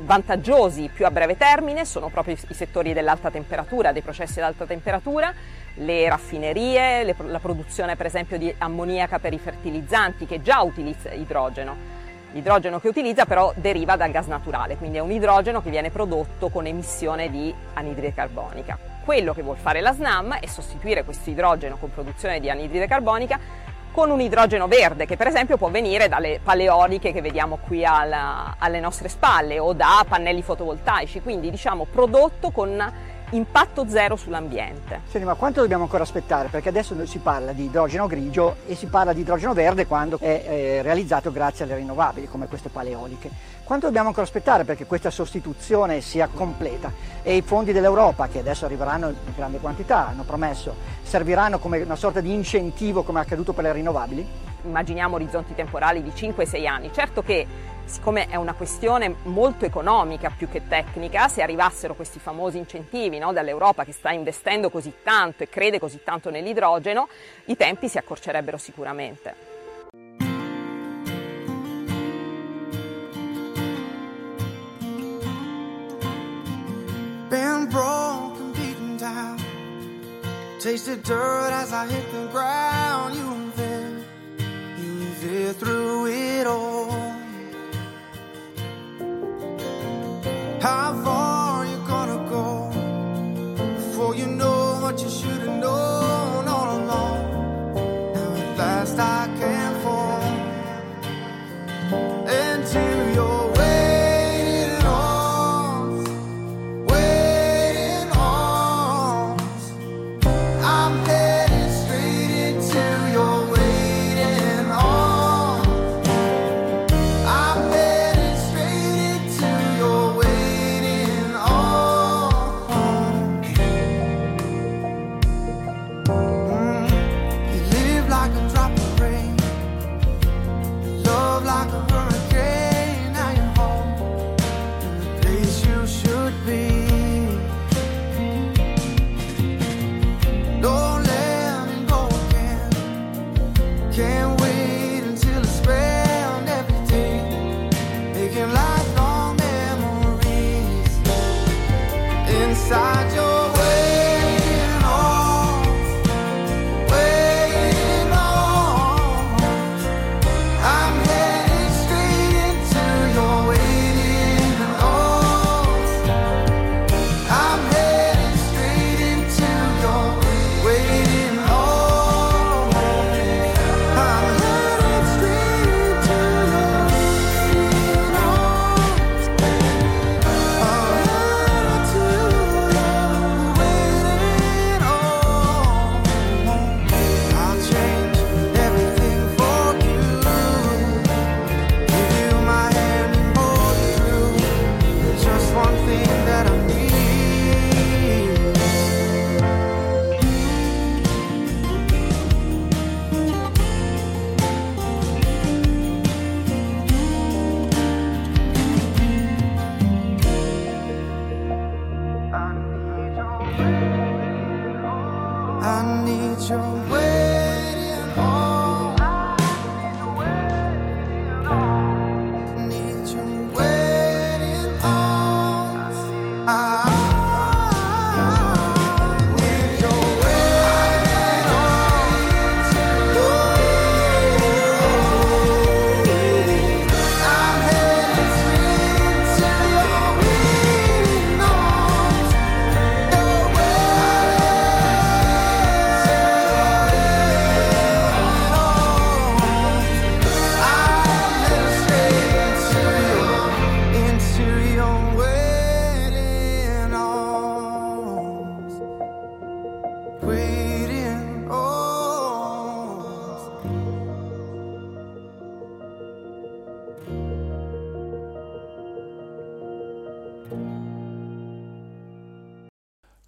vantaggiosi più a breve termine sono proprio i settori dell'alta temperatura, dei processi ad alta temperatura, le raffinerie, le, la produzione per esempio di ammoniaca per i fertilizzanti che già utilizza idrogeno. L'idrogeno che utilizza però deriva dal gas naturale, quindi è un idrogeno che viene prodotto con emissione di anidride carbonica. quello che vuol fare la SNAM è sostituire questo idrogeno con produzione di anidride carbonica con un idrogeno verde che per esempio può venire dalle paleoliche che vediamo qui alla, alle nostre spalle o da pannelli fotovoltaici, quindi diciamo prodotto con impatto zero sull'ambiente. Senti, ma quanto dobbiamo ancora aspettare? Perché adesso si parla di idrogeno grigio e si parla di idrogeno verde quando è eh, realizzato grazie alle rinnovabili, come queste paleoliche. Quanto dobbiamo ancora aspettare perché questa sostituzione sia completa? E i fondi dell'Europa, che adesso arriveranno in grande quantità, hanno promesso, serviranno come una sorta di incentivo come è accaduto per le rinnovabili? Immaginiamo orizzonti temporali di 5-6 anni. Certo che siccome è una questione molto economica più che tecnica, se arrivassero questi famosi incentivi no, dall'Europa che sta investendo così tanto e crede così tanto nell'idrogeno, i tempi si accorcerebbero sicuramente. Been broken, beaten down. Tasted dirt as I hit the ground. You there, through it all. How far you gonna go before you know what you should have known all along? Now at last I can fall into your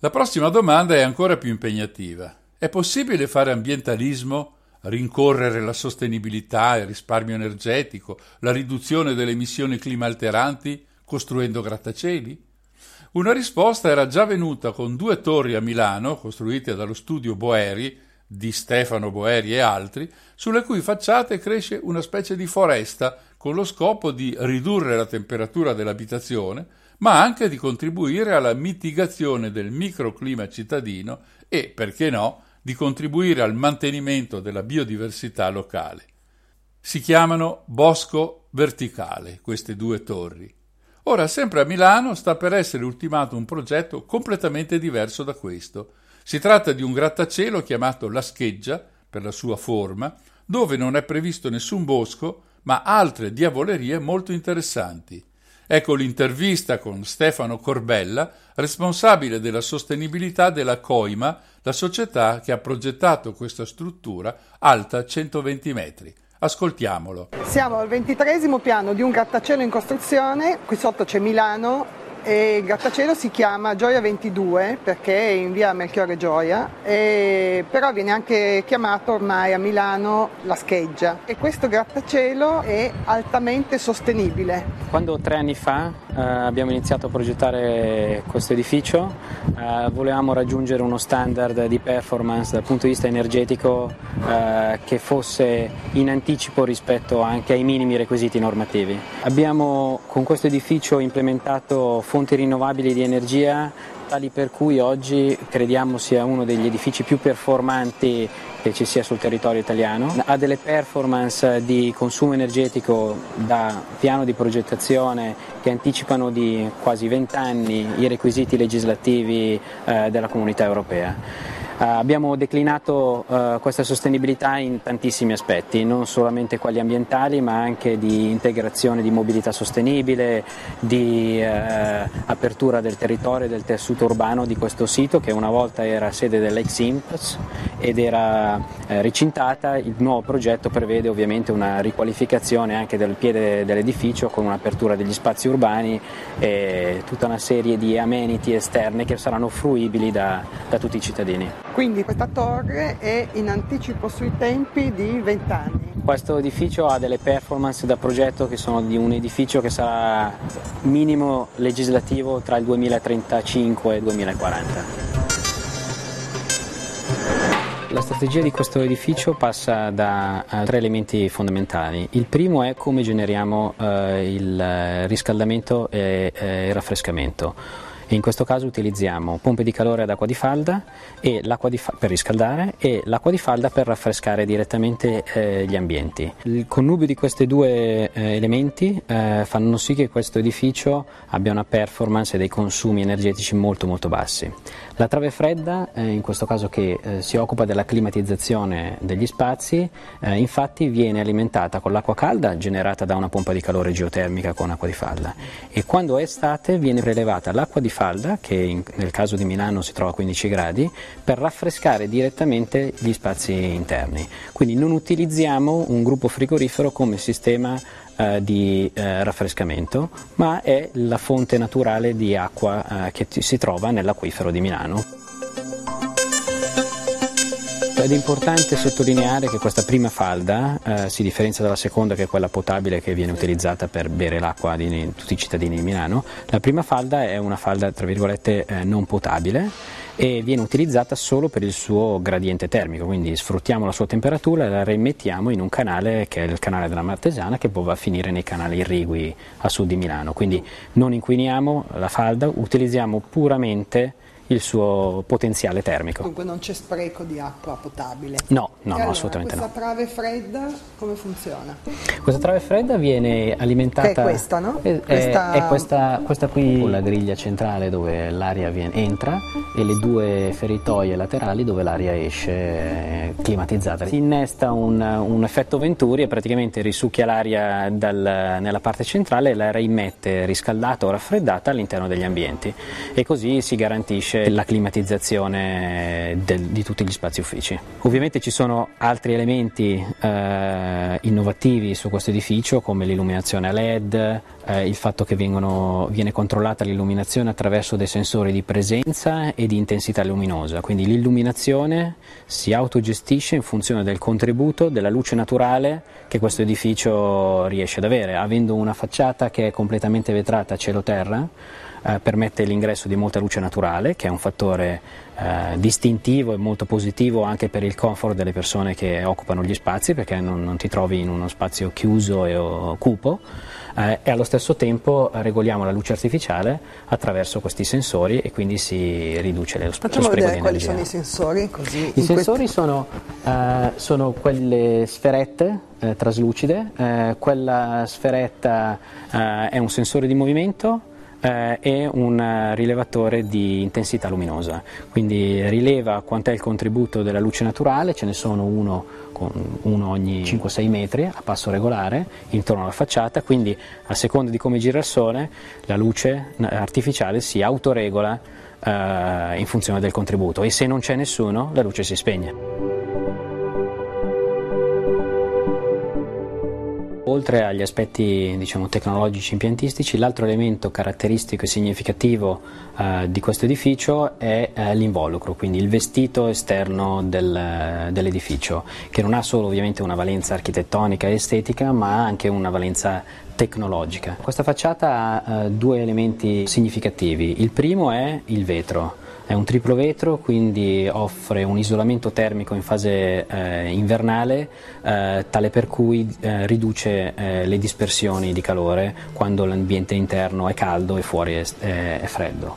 La prossima domanda è ancora più impegnativa. È possibile fare ambientalismo, rincorrere la sostenibilità, il risparmio energetico, la riduzione delle emissioni climalteranti costruendo grattacieli? Una risposta era già venuta con due torri a Milano, costruite dallo studio Boeri, di Stefano Boeri e altri, sulle cui facciate cresce una specie di foresta con lo scopo di ridurre la temperatura dell'abitazione, ma anche di contribuire alla mitigazione del microclima cittadino e, perché no, di contribuire al mantenimento della biodiversità locale. Si chiamano Bosco Verticale queste due torri. Ora, sempre a Milano, sta per essere ultimato un progetto completamente diverso da questo. Si tratta di un grattacielo chiamato La Scheggia, per la sua forma, dove non è previsto nessun bosco, ma altre diavolerie molto interessanti. Ecco l'intervista con Stefano Corbella, responsabile della sostenibilità della Coima, la società che ha progettato questa struttura alta 120 metri. Ascoltiamolo. Siamo al ventitresimo piano di un grattacielo in costruzione, qui sotto c'è Milano e il grattacielo si chiama Gioia 22 perché è in via Melchiorre Gioia, però viene anche chiamato ormai a Milano la scheggia e questo grattacielo è altamente sostenibile. Quando tre anni fa eh, abbiamo iniziato a progettare questo edificio, eh, volevamo raggiungere uno standard di performance dal punto di vista energetico eh, che fosse in anticipo rispetto anche ai minimi requisiti normativi. Abbiamo con questo edificio implementato fonti rinnovabili di energia tali per cui oggi crediamo sia uno degli edifici più performanti che ci sia sul territorio italiano. Ha delle performance di consumo energetico da piano di progettazione che anticipano di quasi 20 anni i requisiti legislativi eh, della comunità europea. Uh, abbiamo declinato uh, questa sostenibilità in tantissimi aspetti, non solamente quelli ambientali, ma anche di integrazione di mobilità sostenibile, di uh, apertura del territorio e del tessuto urbano di questo sito che una volta era sede dell'ex Imps ed era recintata. Il nuovo progetto prevede ovviamente una riqualificazione anche del piede dell'edificio con un'apertura degli spazi urbani e tutta una serie di amenity esterne che saranno fruibili da, da tutti i cittadini. Quindi questa torre è in anticipo sui tempi di 20 anni. Questo edificio ha delle performance da progetto che sono di un edificio che sarà minimo legislativo tra il 2035 e il 2040. La strategia di questo edificio passa da uh, tre elementi fondamentali. Il primo è come generiamo uh, il riscaldamento e uh, il raffrescamento. In questo caso utilizziamo pompe di calore ad acqua di falda di fa- per riscaldare e l'acqua di falda per raffrescare direttamente eh, gli ambienti. Il connubio di questi due eh, elementi eh, fanno sì che questo edificio abbia una performance e dei consumi energetici molto molto bassi. La trave fredda, eh, in questo caso che eh, si occupa della climatizzazione degli spazi, eh, infatti viene alimentata con l'acqua calda generata da una pompa di calore geotermica con acqua di falda e quando è estate viene prelevata l'acqua di falda, che in, nel caso di Milano si trova a 15 gradi, per raffrescare direttamente gli spazi interni. Quindi non utilizziamo un gruppo frigorifero come sistema eh, di eh, raffrescamento, ma è la fonte naturale di acqua eh, che si trova nell'acquifero di Milano. Ed è importante sottolineare che questa prima falda eh, si differenzia dalla seconda che è quella potabile che viene utilizzata per bere l'acqua di tutti i cittadini di Milano. La prima falda è una falda tra virgolette eh, non potabile e viene utilizzata solo per il suo gradiente termico, quindi sfruttiamo la sua temperatura e la reimmettiamo in un canale che è il canale della Martesana che poi va a finire nei canali irrigui a sud di Milano, quindi non inquiniamo la falda, utilizziamo puramente il suo potenziale termico. Dunque non c'è spreco di acqua potabile. No, no, no allora, assolutamente questa no. trave fredda come funziona? Questa trave fredda viene alimentata... Che è questa, no? È, questa... è questa, questa, qui con la griglia centrale dove l'aria viene, entra e le due feritoie laterali dove l'aria esce eh, climatizzata. Si innesta un, un, effetto Venturi e praticamente risucchia l'aria dal, nella parte centrale e la reimmette riscaldata o raffreddata all'interno degli ambienti e così si garantisce la climatizzazione del, di tutti gli spazi uffici. Ovviamente ci sono altri elementi eh, innovativi su questo edificio come l'illuminazione a LED, eh, il fatto che vengono, viene controllata l'illuminazione attraverso dei sensori di presenza e di intensità luminosa, quindi l'illuminazione si autogestisce in funzione del contributo della luce naturale che questo edificio riesce ad avere, avendo una facciata che è completamente vetrata a cielo-terra eh, permette l'ingresso di molta luce naturale, che è un fattore eh, distintivo e molto positivo anche per il comfort delle persone che occupano gli spazi, perché non, non ti trovi in uno spazio chiuso e cupo. eh, e allo stesso tempo regoliamo la luce artificiale attraverso questi sensori e quindi si riduce lo, Facciamo lo spreco di quali energia. sono i sensori. Così I sensori sono, eh, sono quelle sferette eh, traslucide, eh, quella sferetta è un sensore di movimento eh, e un rilevatore di intensità luminosa, quindi rileva quant'è il contributo della luce naturale, ce ne sono uno, con, uno ogni 5-6 metri a passo regolare intorno alla facciata, quindi a seconda di come gira il sole la luce artificiale si autoregola eh, in funzione del contributo. E se non c'è nessuno la luce si spegne. Oltre agli aspetti diciamo, tecnologici impiantistici, l'altro elemento caratteristico e significativo eh, di questo edificio è eh, l'involucro, quindi il vestito esterno del- dell'edificio, che non ha solo ovviamente una valenza architettonica e estetica, ma anche una valenza tecnologica. Questa facciata ha eh, due elementi significativi. Il primo è il vetro. È un triplo vetro, quindi offre un isolamento termico in fase eh, invernale, eh, tale per cui eh, riduce eh, le dispersioni di calore quando l'ambiente interno è caldo e fuori è, è- è freddo.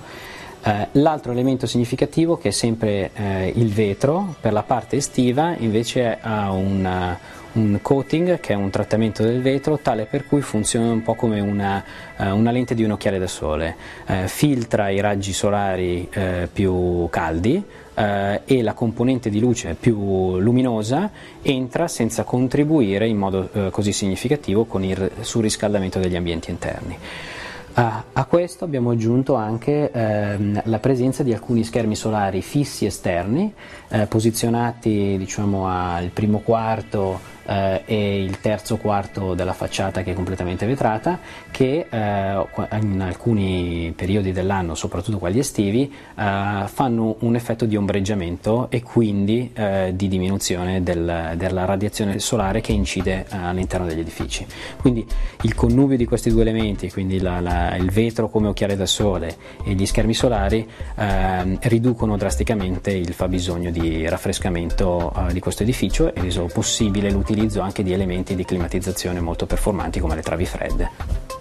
Eh, l'altro elemento significativo che è sempre eh, il vetro, per la parte estiva invece ha un, un coating che è un trattamento del vetro tale per cui funziona un po' come una, eh, una lente di un occhiale da sole, Eh, filtra i raggi solari eh, più caldi eh, e la componente di luce più luminosa entra senza contribuire in modo eh, così significativo con il surriscaldamento degli ambienti interni. Ah, a questo abbiamo aggiunto anche ehm, la presenza di alcuni schermi solari fissi esterni, eh, posizionati diciamo, al primo quarto eh, e il terzo quarto della facciata che è completamente vetrata, che eh, in alcuni periodi dell'anno, soprattutto quelli estivi, eh, fanno un effetto di ombreggiamento e quindi eh, di diminuzione del- della radiazione solare che incide eh, all'interno degli edifici. Quindi il connubio di questi due elementi, quindi la- la- il vetro come occhiale da sole e gli schermi solari, ehm, riducono drasticamente il fabbisogno di raffrescamento eh, di questo edificio e reso possibile l'utilizzo anche di elementi di climatizzazione molto performanti come le travi fredde.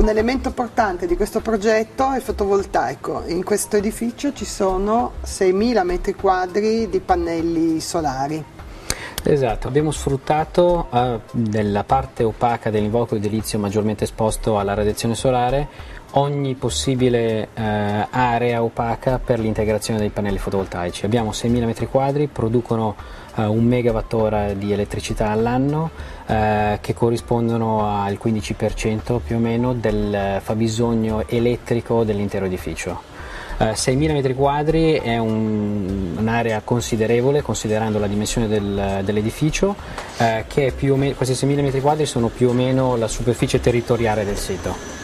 Un elemento portante di questo progetto è il fotovoltaico. In questo edificio ci sono 6.000 metri quadri di pannelli solari. Esatto, abbiamo sfruttato eh, nella parte opaca dell'involucro edilizio maggiormente esposto alla radiazione solare ogni possibile eh, area opaca per l'integrazione dei pannelli fotovoltaici. Abbiamo 6.000 metri quadri, producono eh, un megawattora di elettricità all'anno eh, che corrispondono al 15% più o meno del fabbisogno elettrico dell'intero edificio. Eh, 6.000 metri quadri è un- un'area considerevole considerando la dimensione del- dell'edificio, eh, meno, questi 6.000 metri quadri sono più o meno la superficie territoriale del sito.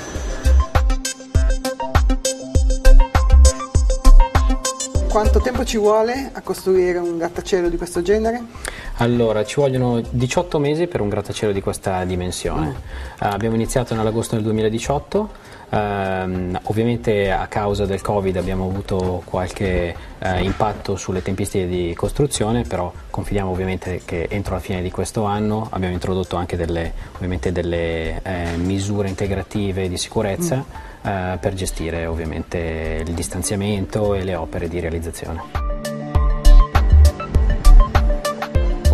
Quanto tempo ci vuole a costruire un grattacielo di questo genere? Allora, ci vogliono 18 mesi per un grattacielo di questa dimensione. Eh, abbiamo iniziato nell'agosto del 2018, ehm, ovviamente a causa del Covid abbiamo avuto qualche eh, impatto sulle tempistiche di costruzione, però confidiamo ovviamente che entro la fine di questo anno abbiamo introdotto anche delle, delle eh, misure integrative di sicurezza eh, per gestire ovviamente il distanziamento e le opere di realizzazione.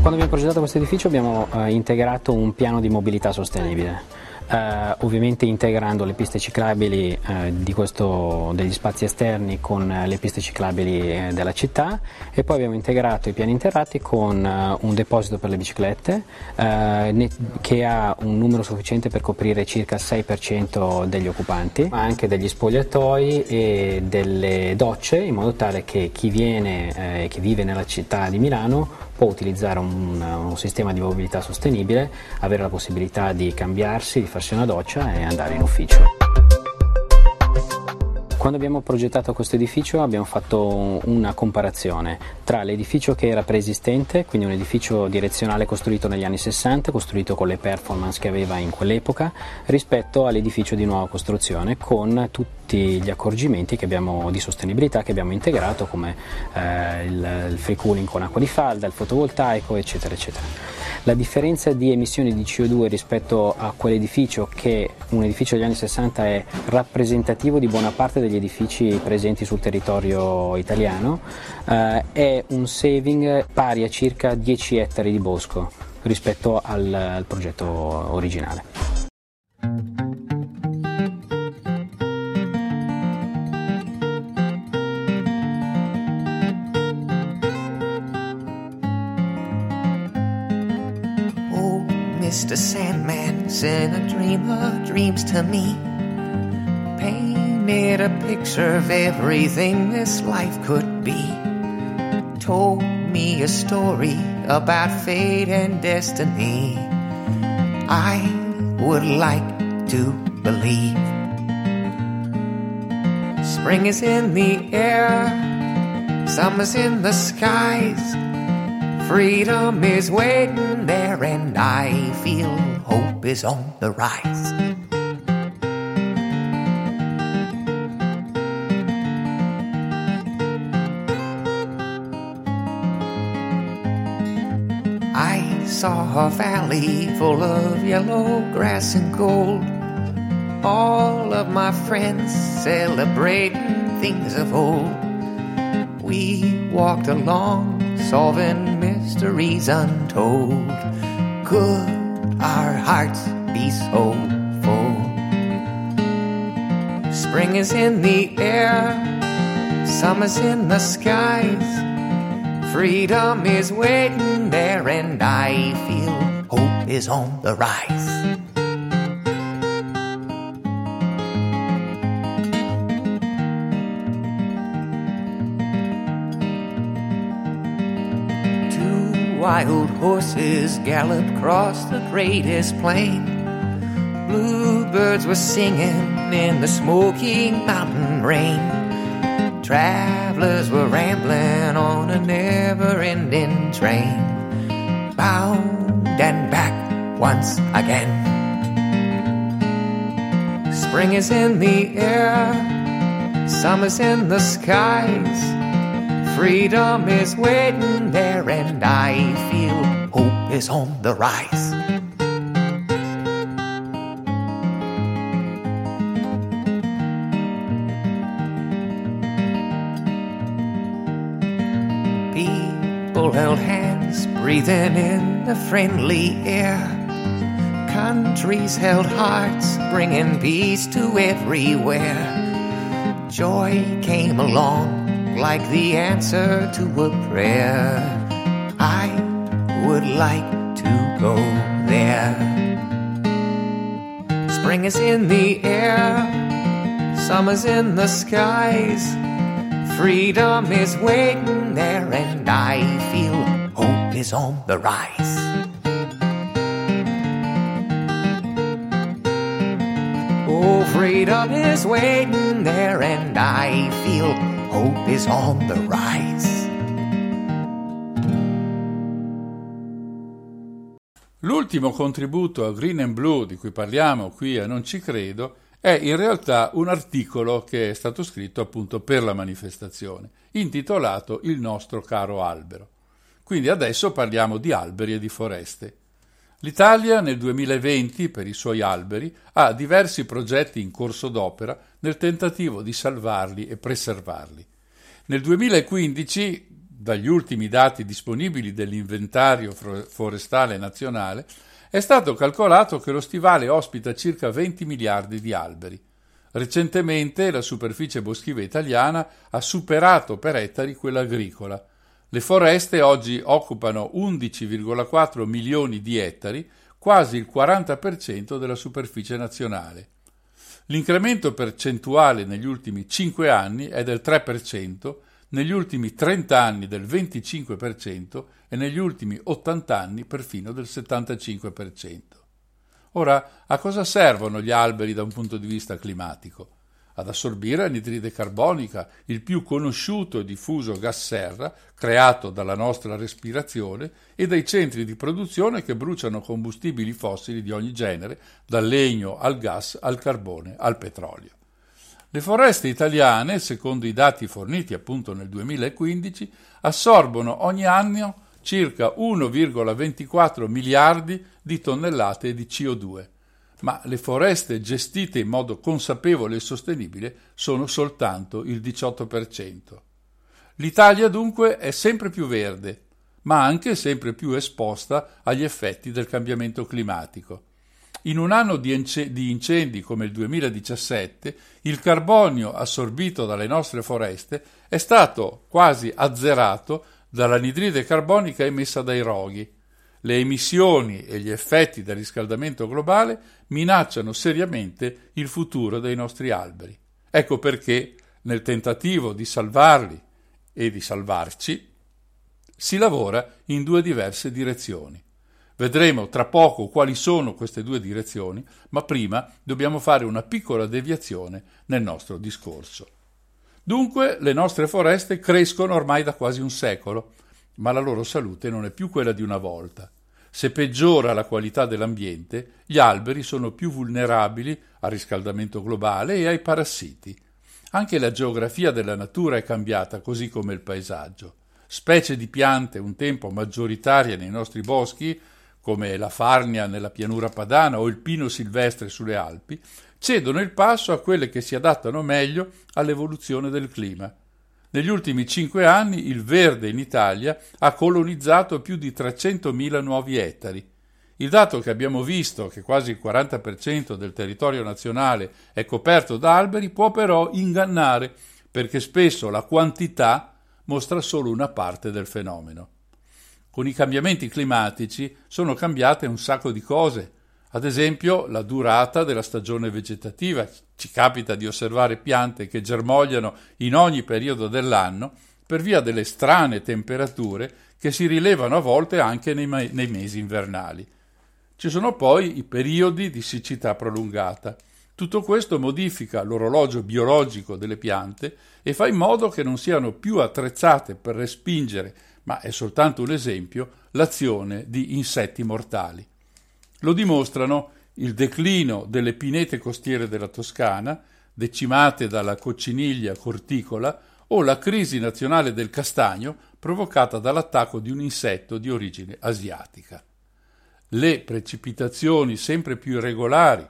Quando abbiamo progettato questo edificio abbiamo eh, integrato un piano di mobilità sostenibile. Eh, ovviamente integrando le piste ciclabili eh, questo- degli spazi esterni con eh, le piste ciclabili eh, della città. E poi abbiamo integrato i piani interrati con eh, un deposito per le biciclette eh, ne- che ha un numero sufficiente per coprire circa il 6% degli occupanti, ma anche degli spogliatoi e delle docce in modo tale che chi viene, eh, chi vive nella città di Milano può utilizzare un, un sistema di mobilità sostenibile, avere la possibilità di cambiarsi, di farsi una doccia e andare in ufficio. Quando abbiamo progettato questo edificio abbiamo fatto una comparazione tra l'edificio che era preesistente, quindi un edificio direzionale costruito negli anni 60, costruito con le performance che aveva in quell'epoca, rispetto all'edificio di nuova costruzione con tutti tutti gli accorgimenti abbiamo, di sostenibilità che abbiamo integrato come eh, il, il free cooling con acqua di falda, il fotovoltaico eccetera eccetera. La differenza di emissioni di CO2 rispetto a quell'edificio che un edificio degli anni 60 è rappresentativo di buona parte degli edifici presenti sul territorio italiano eh, è un saving pari a circa 10 ettari di bosco rispetto al, al progetto originale. Mr. Sandman, sent a dream of dreams to me. Painted a picture of everything this life could be. Told me a story about fate and destiny. I would like to believe. Spring is in the air, summer's in the skies. Freedom is waiting there, and I feel hope is on the rise. I saw a valley full of yellow grass and gold. All of my friends celebrating things of old. We walked along, solving mysteries untold. Could our hearts be so full? Spring is in the air, summer's in the skies. Freedom is waiting there, and I feel hope is on the rise. Wild horses galloped across the greatest plain. Bluebirds were singing in the smoky mountain rain. Travelers were rambling on a never ending train, bound and back once again. Spring is in the air, summer's in the skies. Freedom is waiting there, and I feel hope is on the rise. People held hands, breathing in the friendly air. Countries held hearts, bringing peace to everywhere. Joy came along like the answer to a prayer. Would like to go there. Spring is in the air, summer's in the skies. Freedom is waiting there, and I feel hope is on the rise. Oh, freedom is waiting there, and I feel hope is on the rise. L'ultimo contributo a Green and Blue di cui parliamo qui a Non ci credo è in realtà un articolo che è stato scritto appunto per la manifestazione, intitolato Il nostro caro albero. Quindi adesso parliamo di alberi e di foreste. L'Italia nel 2020, per i suoi alberi, ha diversi progetti in corso d'opera nel tentativo di salvarli e preservarli. Nel 2015, dagli ultimi dati disponibili dell'inventario forestale nazionale, è stato calcolato che lo stivale ospita circa 20 miliardi di alberi. Recentemente la superficie boschiva italiana ha superato per ettari quella agricola. Le foreste oggi occupano 11,4 milioni di ettari, quasi il 40% della superficie nazionale. L'incremento percentuale negli ultimi 5 anni è del 3%, negli ultimi 30 anni del 25% e negli ultimi 80 anni perfino del 75%. Ora, a cosa servono gli alberi da un punto di vista climatico? Ad assorbire anidride carbonica, il più conosciuto e diffuso gas serra creato dalla nostra respirazione e dai centri di produzione che bruciano combustibili fossili di ogni genere, dal legno al gas al carbone al petrolio. Le foreste italiane, secondo i dati forniti appunto nel 2015, assorbono ogni anno circa 1,24 miliardi di tonnellate di CO2, ma le foreste gestite in modo consapevole e sostenibile sono soltanto il 18%. L'Italia dunque è sempre più verde, ma anche sempre più esposta agli effetti del cambiamento climatico. In un anno di, incendi come il 2017, il carbonio assorbito dalle nostre foreste è stato quasi azzerato dall'anidride carbonica emessa dai roghi. Le emissioni e gli effetti del riscaldamento globale minacciano seriamente il futuro dei nostri alberi. Ecco perché, nel tentativo di salvarli e di salvarci, si lavora in due diverse direzioni. Vedremo tra poco quali sono queste due direzioni, ma prima dobbiamo fare una piccola deviazione nel nostro discorso. Dunque le nostre foreste crescono ormai da quasi un secolo, ma la loro salute non è più quella di una volta. Se peggiora la qualità dell'ambiente, gli alberi sono più vulnerabili al riscaldamento globale e ai parassiti. Anche la geografia della natura è cambiata, così come il paesaggio. Specie di piante un tempo maggioritarie nei nostri boschi come la farnia nella pianura padana o il pino silvestre sulle Alpi, cedono il passo a quelle che si adattano meglio all'evoluzione del clima. Negli ultimi cinque anni il verde in Italia ha colonizzato più di 300.000 nuovi ettari. Il dato che abbiamo visto, che quasi il 40% del territorio nazionale è coperto da alberi, può però ingannare, perché spesso la quantità mostra solo una parte del fenomeno. Con i cambiamenti climatici sono cambiate un sacco di cose, ad esempio la durata della stagione vegetativa. Ci capita di osservare piante che germogliano in ogni periodo dell'anno per via delle strane temperature che si rilevano a volte anche nei, nei mesi invernali. Ci sono poi i periodi di siccità prolungata. Tutto questo modifica l'orologio biologico delle piante e fa in modo che non siano più attrezzate per respingere ma è soltanto un esempio, l'azione di insetti mortali. Lo dimostrano il declino delle pinete costiere della Toscana, decimate dalla cocciniglia corticola, o la crisi nazionale del castagno provocata dall'attacco di un insetto di origine asiatica. Le precipitazioni sempre più irregolari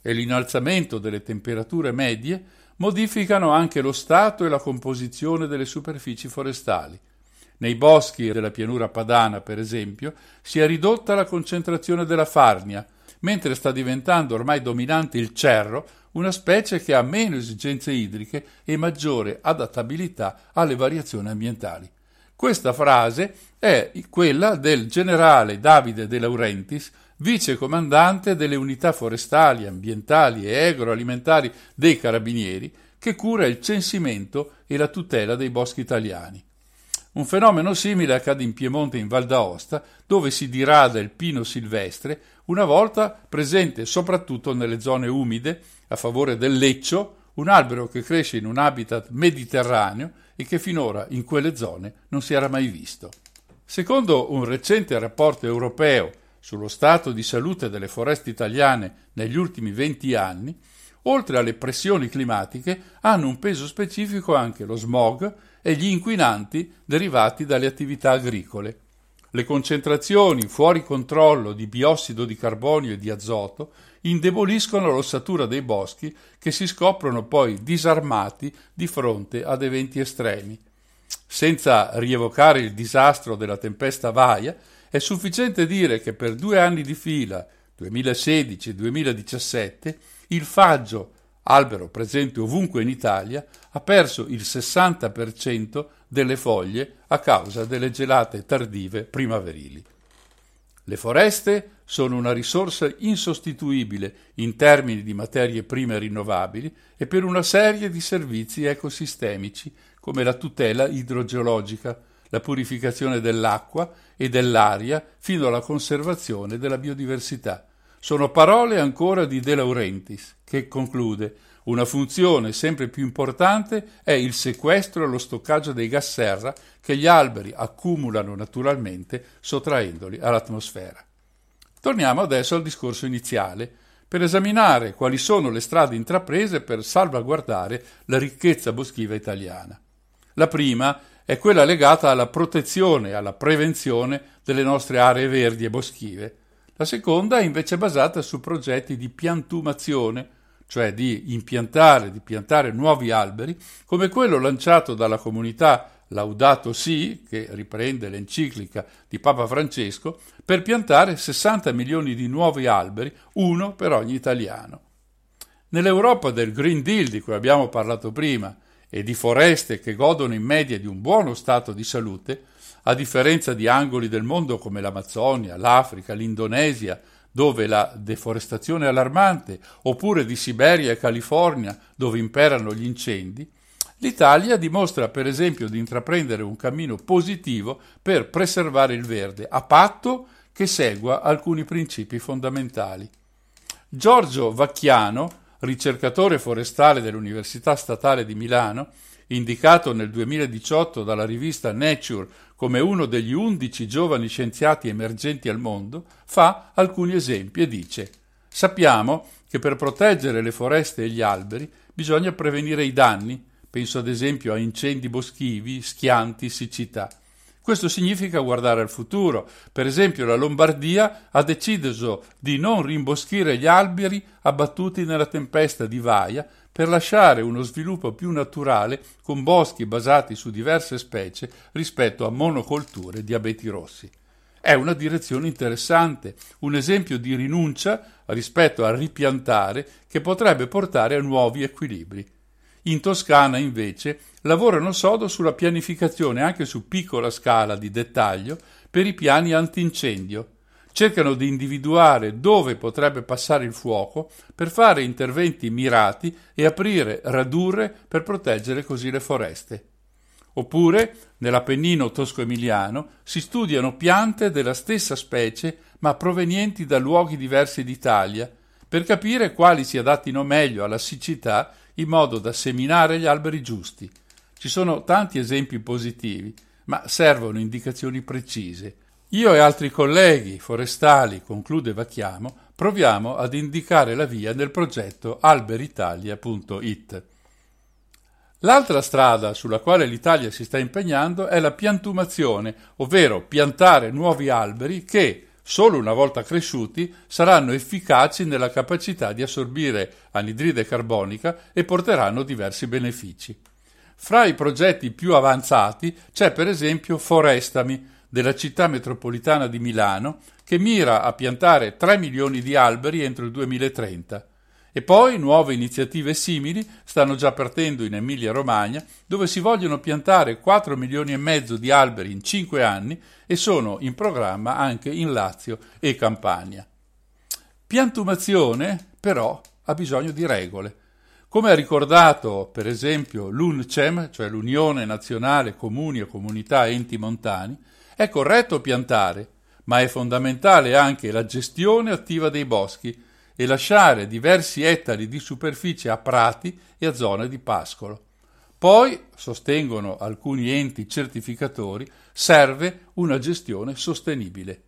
e l'innalzamento delle temperature medie modificano anche lo stato e la composizione delle superfici forestali, nei boschi della pianura padana, per esempio, si è ridotta la concentrazione della farnia, mentre sta diventando ormai dominante il cerro, una specie che ha meno esigenze idriche e maggiore adattabilità alle variazioni ambientali. Questa frase è quella del generale Davide De Laurentiis, vice comandante delle unità forestali, ambientali e agroalimentari dei Carabinieri, che cura il censimento e la tutela dei boschi italiani. Un fenomeno simile accade in Piemonte in Val d'Aosta, dove si dirada il pino silvestre, una volta presente soprattutto nelle zone umide, a favore del leccio, un albero che cresce in un habitat mediterraneo e che finora in quelle zone non si era mai visto. Secondo un recente rapporto europeo sullo stato di salute delle foreste italiane negli ultimi 20 anni, oltre alle pressioni climatiche hanno un peso specifico anche lo smog e gli inquinanti derivati dalle attività agricole. Le concentrazioni fuori controllo di biossido di carbonio e di azoto indeboliscono l'ossatura dei boschi che si scoprono poi disarmati di fronte ad eventi estremi. Senza rievocare il disastro della tempesta Vaia, è sufficiente dire che per due anni di fila, 2016 e 2017, il faggio albero presente ovunque in Italia, ha perso il 60% delle foglie a causa delle gelate tardive primaverili. Le foreste sono una risorsa insostituibile in termini di materie prime rinnovabili e per una serie di servizi ecosistemici come la tutela idrogeologica, la purificazione dell'acqua e dell'aria fino alla conservazione della biodiversità. Sono parole ancora di De Laurentiis, che conclude una funzione sempre più importante è il sequestro e lo stoccaggio dei gas serra che gli alberi accumulano naturalmente sottraendoli all'atmosfera. Torniamo adesso al discorso iniziale. per esaminare quali sono le strade intraprese per salvaguardare la ricchezza boschiva italiana. La prima è quella legata alla protezione e alla prevenzione delle nostre aree verdi e boschive. La seconda è invece basata su progetti di piantumazione, cioè di impiantare, di piantare nuovi alberi, come quello lanciato dalla comunità Laudato Si, che riprende l'enciclica di Papa Francesco, per piantare 60 milioni di nuovi alberi, uno per ogni italiano. Nell'Europa del Green Deal di cui abbiamo parlato prima e di foreste che godono in media di un buono stato di salute, a differenza di angoli del mondo come l'Amazzonia, l'Africa, l'Indonesia, dove la deforestazione è allarmante, oppure di Siberia e California, dove imperano gli incendi, l'Italia dimostra per esempio di intraprendere un cammino positivo per preservare il verde, a patto che segua alcuni principi fondamentali. Giorgio Vacchiano, ricercatore forestale dell'Università Statale di Milano, indicato nel 2018 dalla rivista Nature come uno degli undici giovani scienziati emergenti al mondo, fa alcuni esempi e dice Sappiamo che per proteggere le foreste e gli alberi bisogna prevenire i danni, penso ad esempio a incendi boschivi, schianti, siccità. Questo significa guardare al futuro. Per esempio la Lombardia ha deciso di non rimboschire gli alberi abbattuti nella tempesta di Vaia per lasciare uno sviluppo più naturale con boschi basati su diverse specie rispetto a monocolture di abeti rossi. È una direzione interessante, un esempio di rinuncia rispetto a ripiantare che potrebbe portare a nuovi equilibri. In Toscana, invece, lavorano sodo sulla pianificazione anche su piccola scala di dettaglio per i piani antincendio. Cercano di individuare dove potrebbe passare il fuoco per fare interventi mirati e aprire radurre per proteggere così le foreste. Oppure, nell'Appennino tosco-emiliano, si studiano piante della stessa specie ma provenienti da luoghi diversi d'Italia, per capire quali si adattino meglio alla siccità in modo da seminare gli alberi giusti. Ci sono tanti esempi positivi, ma servono indicazioni precise. Io e altri colleghi forestali, conclude Vacchiamo, proviamo ad indicare la via nel progetto alberitalia.it. L'altra strada sulla quale l'Italia si sta impegnando è la piantumazione, ovvero piantare nuovi alberi che, solo una volta cresciuti, saranno efficaci nella capacità di assorbire anidride carbonica e porteranno diversi benefici. Fra i progetti più avanzati c'è per esempio Forestami della città metropolitana di Milano che mira a piantare 3 milioni di alberi entro il 2030. E poi nuove iniziative simili stanno già partendo in Emilia-Romagna, dove si vogliono piantare 4 milioni e mezzo di alberi in 5 anni e sono in programma anche in Lazio e Campania. Piantumazione, però, ha bisogno di regole. Come ha ricordato, per esempio, l'UNCEM, cioè l'Unione Nazionale Comuni e Comunità Enti Montani, è corretto piantare, ma è fondamentale anche la gestione attiva dei boschi e lasciare diversi ettari di superficie a prati e a zone di pascolo. Poi, sostengono alcuni enti certificatori, serve una gestione sostenibile.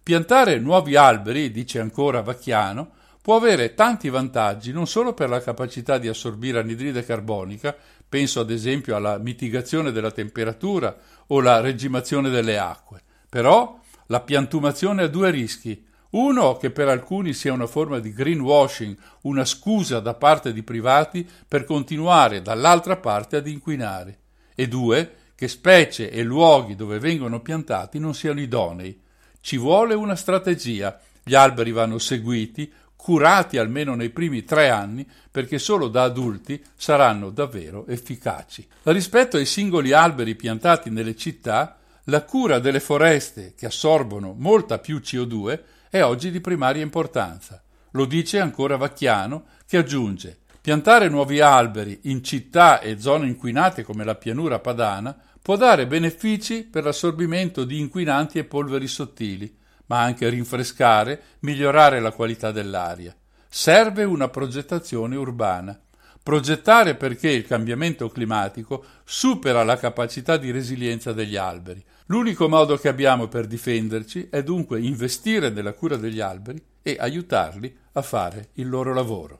Piantare nuovi alberi, dice ancora Vacchiano, può avere tanti vantaggi non solo per la capacità di assorbire anidride carbonica, penso ad esempio alla mitigazione della temperatura o la regimazione delle acque, però la piantumazione ha due rischi. Uno, che per alcuni sia una forma di greenwashing, una scusa da parte di privati per continuare dall'altra parte ad inquinare. E due, che specie e luoghi dove vengono piantati non siano idonei. Ci vuole una strategia. Gli alberi vanno seguiti, curati almeno nei primi tre anni, perché solo da adulti saranno davvero efficaci. Rispetto ai singoli alberi piantati nelle città, la cura delle foreste, che assorbono molta più CO2, è oggi di primaria importanza. Lo dice ancora Vacchiano, che aggiunge Piantare nuovi alberi in città e zone inquinate come la pianura padana può dare benefici per l'assorbimento di inquinanti e polveri sottili, ma anche rinfrescare, migliorare la qualità dell'aria. Serve una progettazione urbana. Progettare perché il cambiamento climatico supera la capacità di resilienza degli alberi. L'unico modo che abbiamo per difenderci è dunque investire nella cura degli alberi e aiutarli a fare il loro lavoro.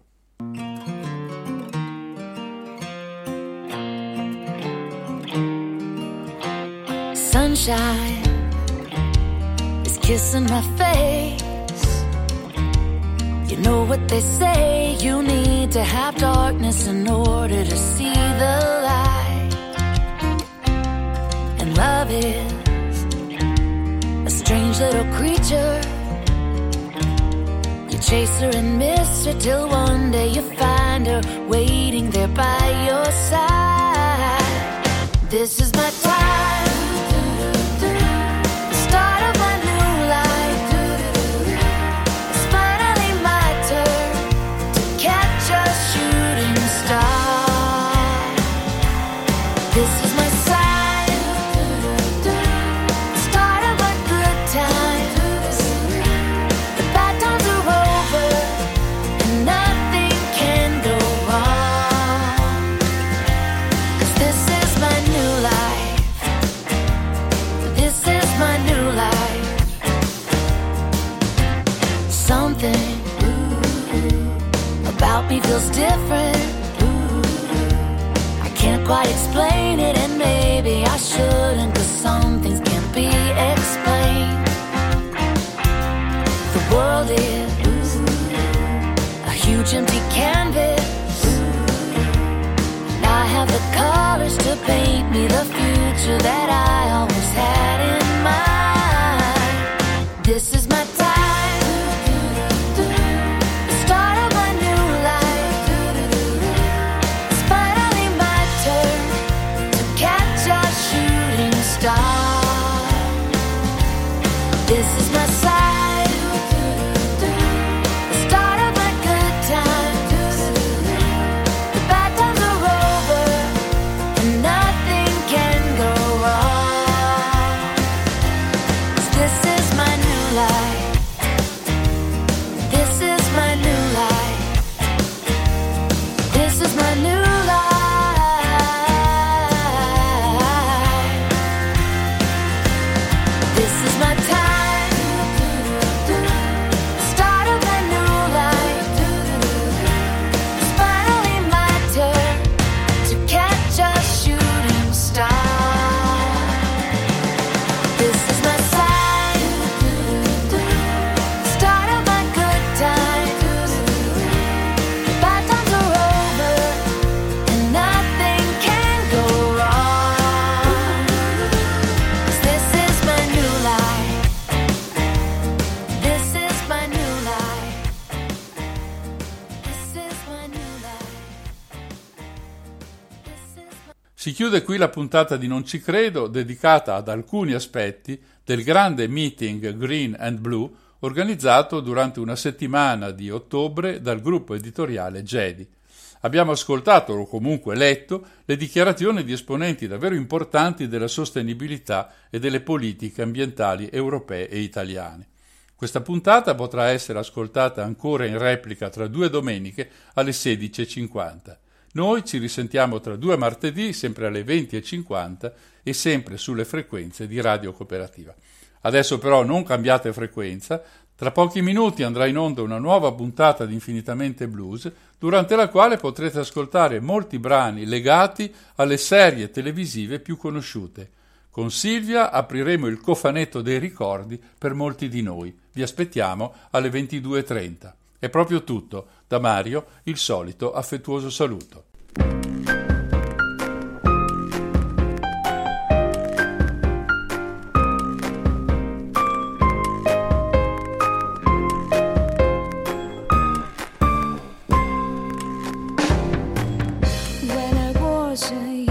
Sunshine kissing my face. You know what they say, you need to have darkness in order to see the light. And love is a strange little creature. You chase her and miss her till one day you find her waiting there by your side. This is my time. Quite explain it, and maybe I shouldn't, cause some things can't be explained. The world is a huge empty canvas. And I have the colors to paint me the future that I always had in mind. This is my time. Chiude qui la puntata di Non ci credo, dedicata ad alcuni aspetti del grande meeting Green and Blue organizzato durante una settimana di ottobre dal gruppo editoriale Jedi. Abbiamo ascoltato o comunque letto le dichiarazioni di esponenti davvero importanti della sostenibilità e delle politiche ambientali europee e italiane. Questa puntata potrà essere ascoltata ancora in replica tra due domeniche alle 16.50. Noi ci risentiamo tra due martedì, sempre alle 20.50 e sempre sulle frequenze di Radio Cooperativa. Adesso però non cambiate frequenza, tra pochi minuti andrà in onda una nuova puntata di Infinitamente Blues, durante la quale potrete ascoltare molti brani legati alle serie televisive più conosciute. Con Silvia apriremo il cofanetto dei ricordi per molti di noi. Vi aspettiamo alle 22.30. È proprio tutto. Da Mario il solito affettuoso saluto. was a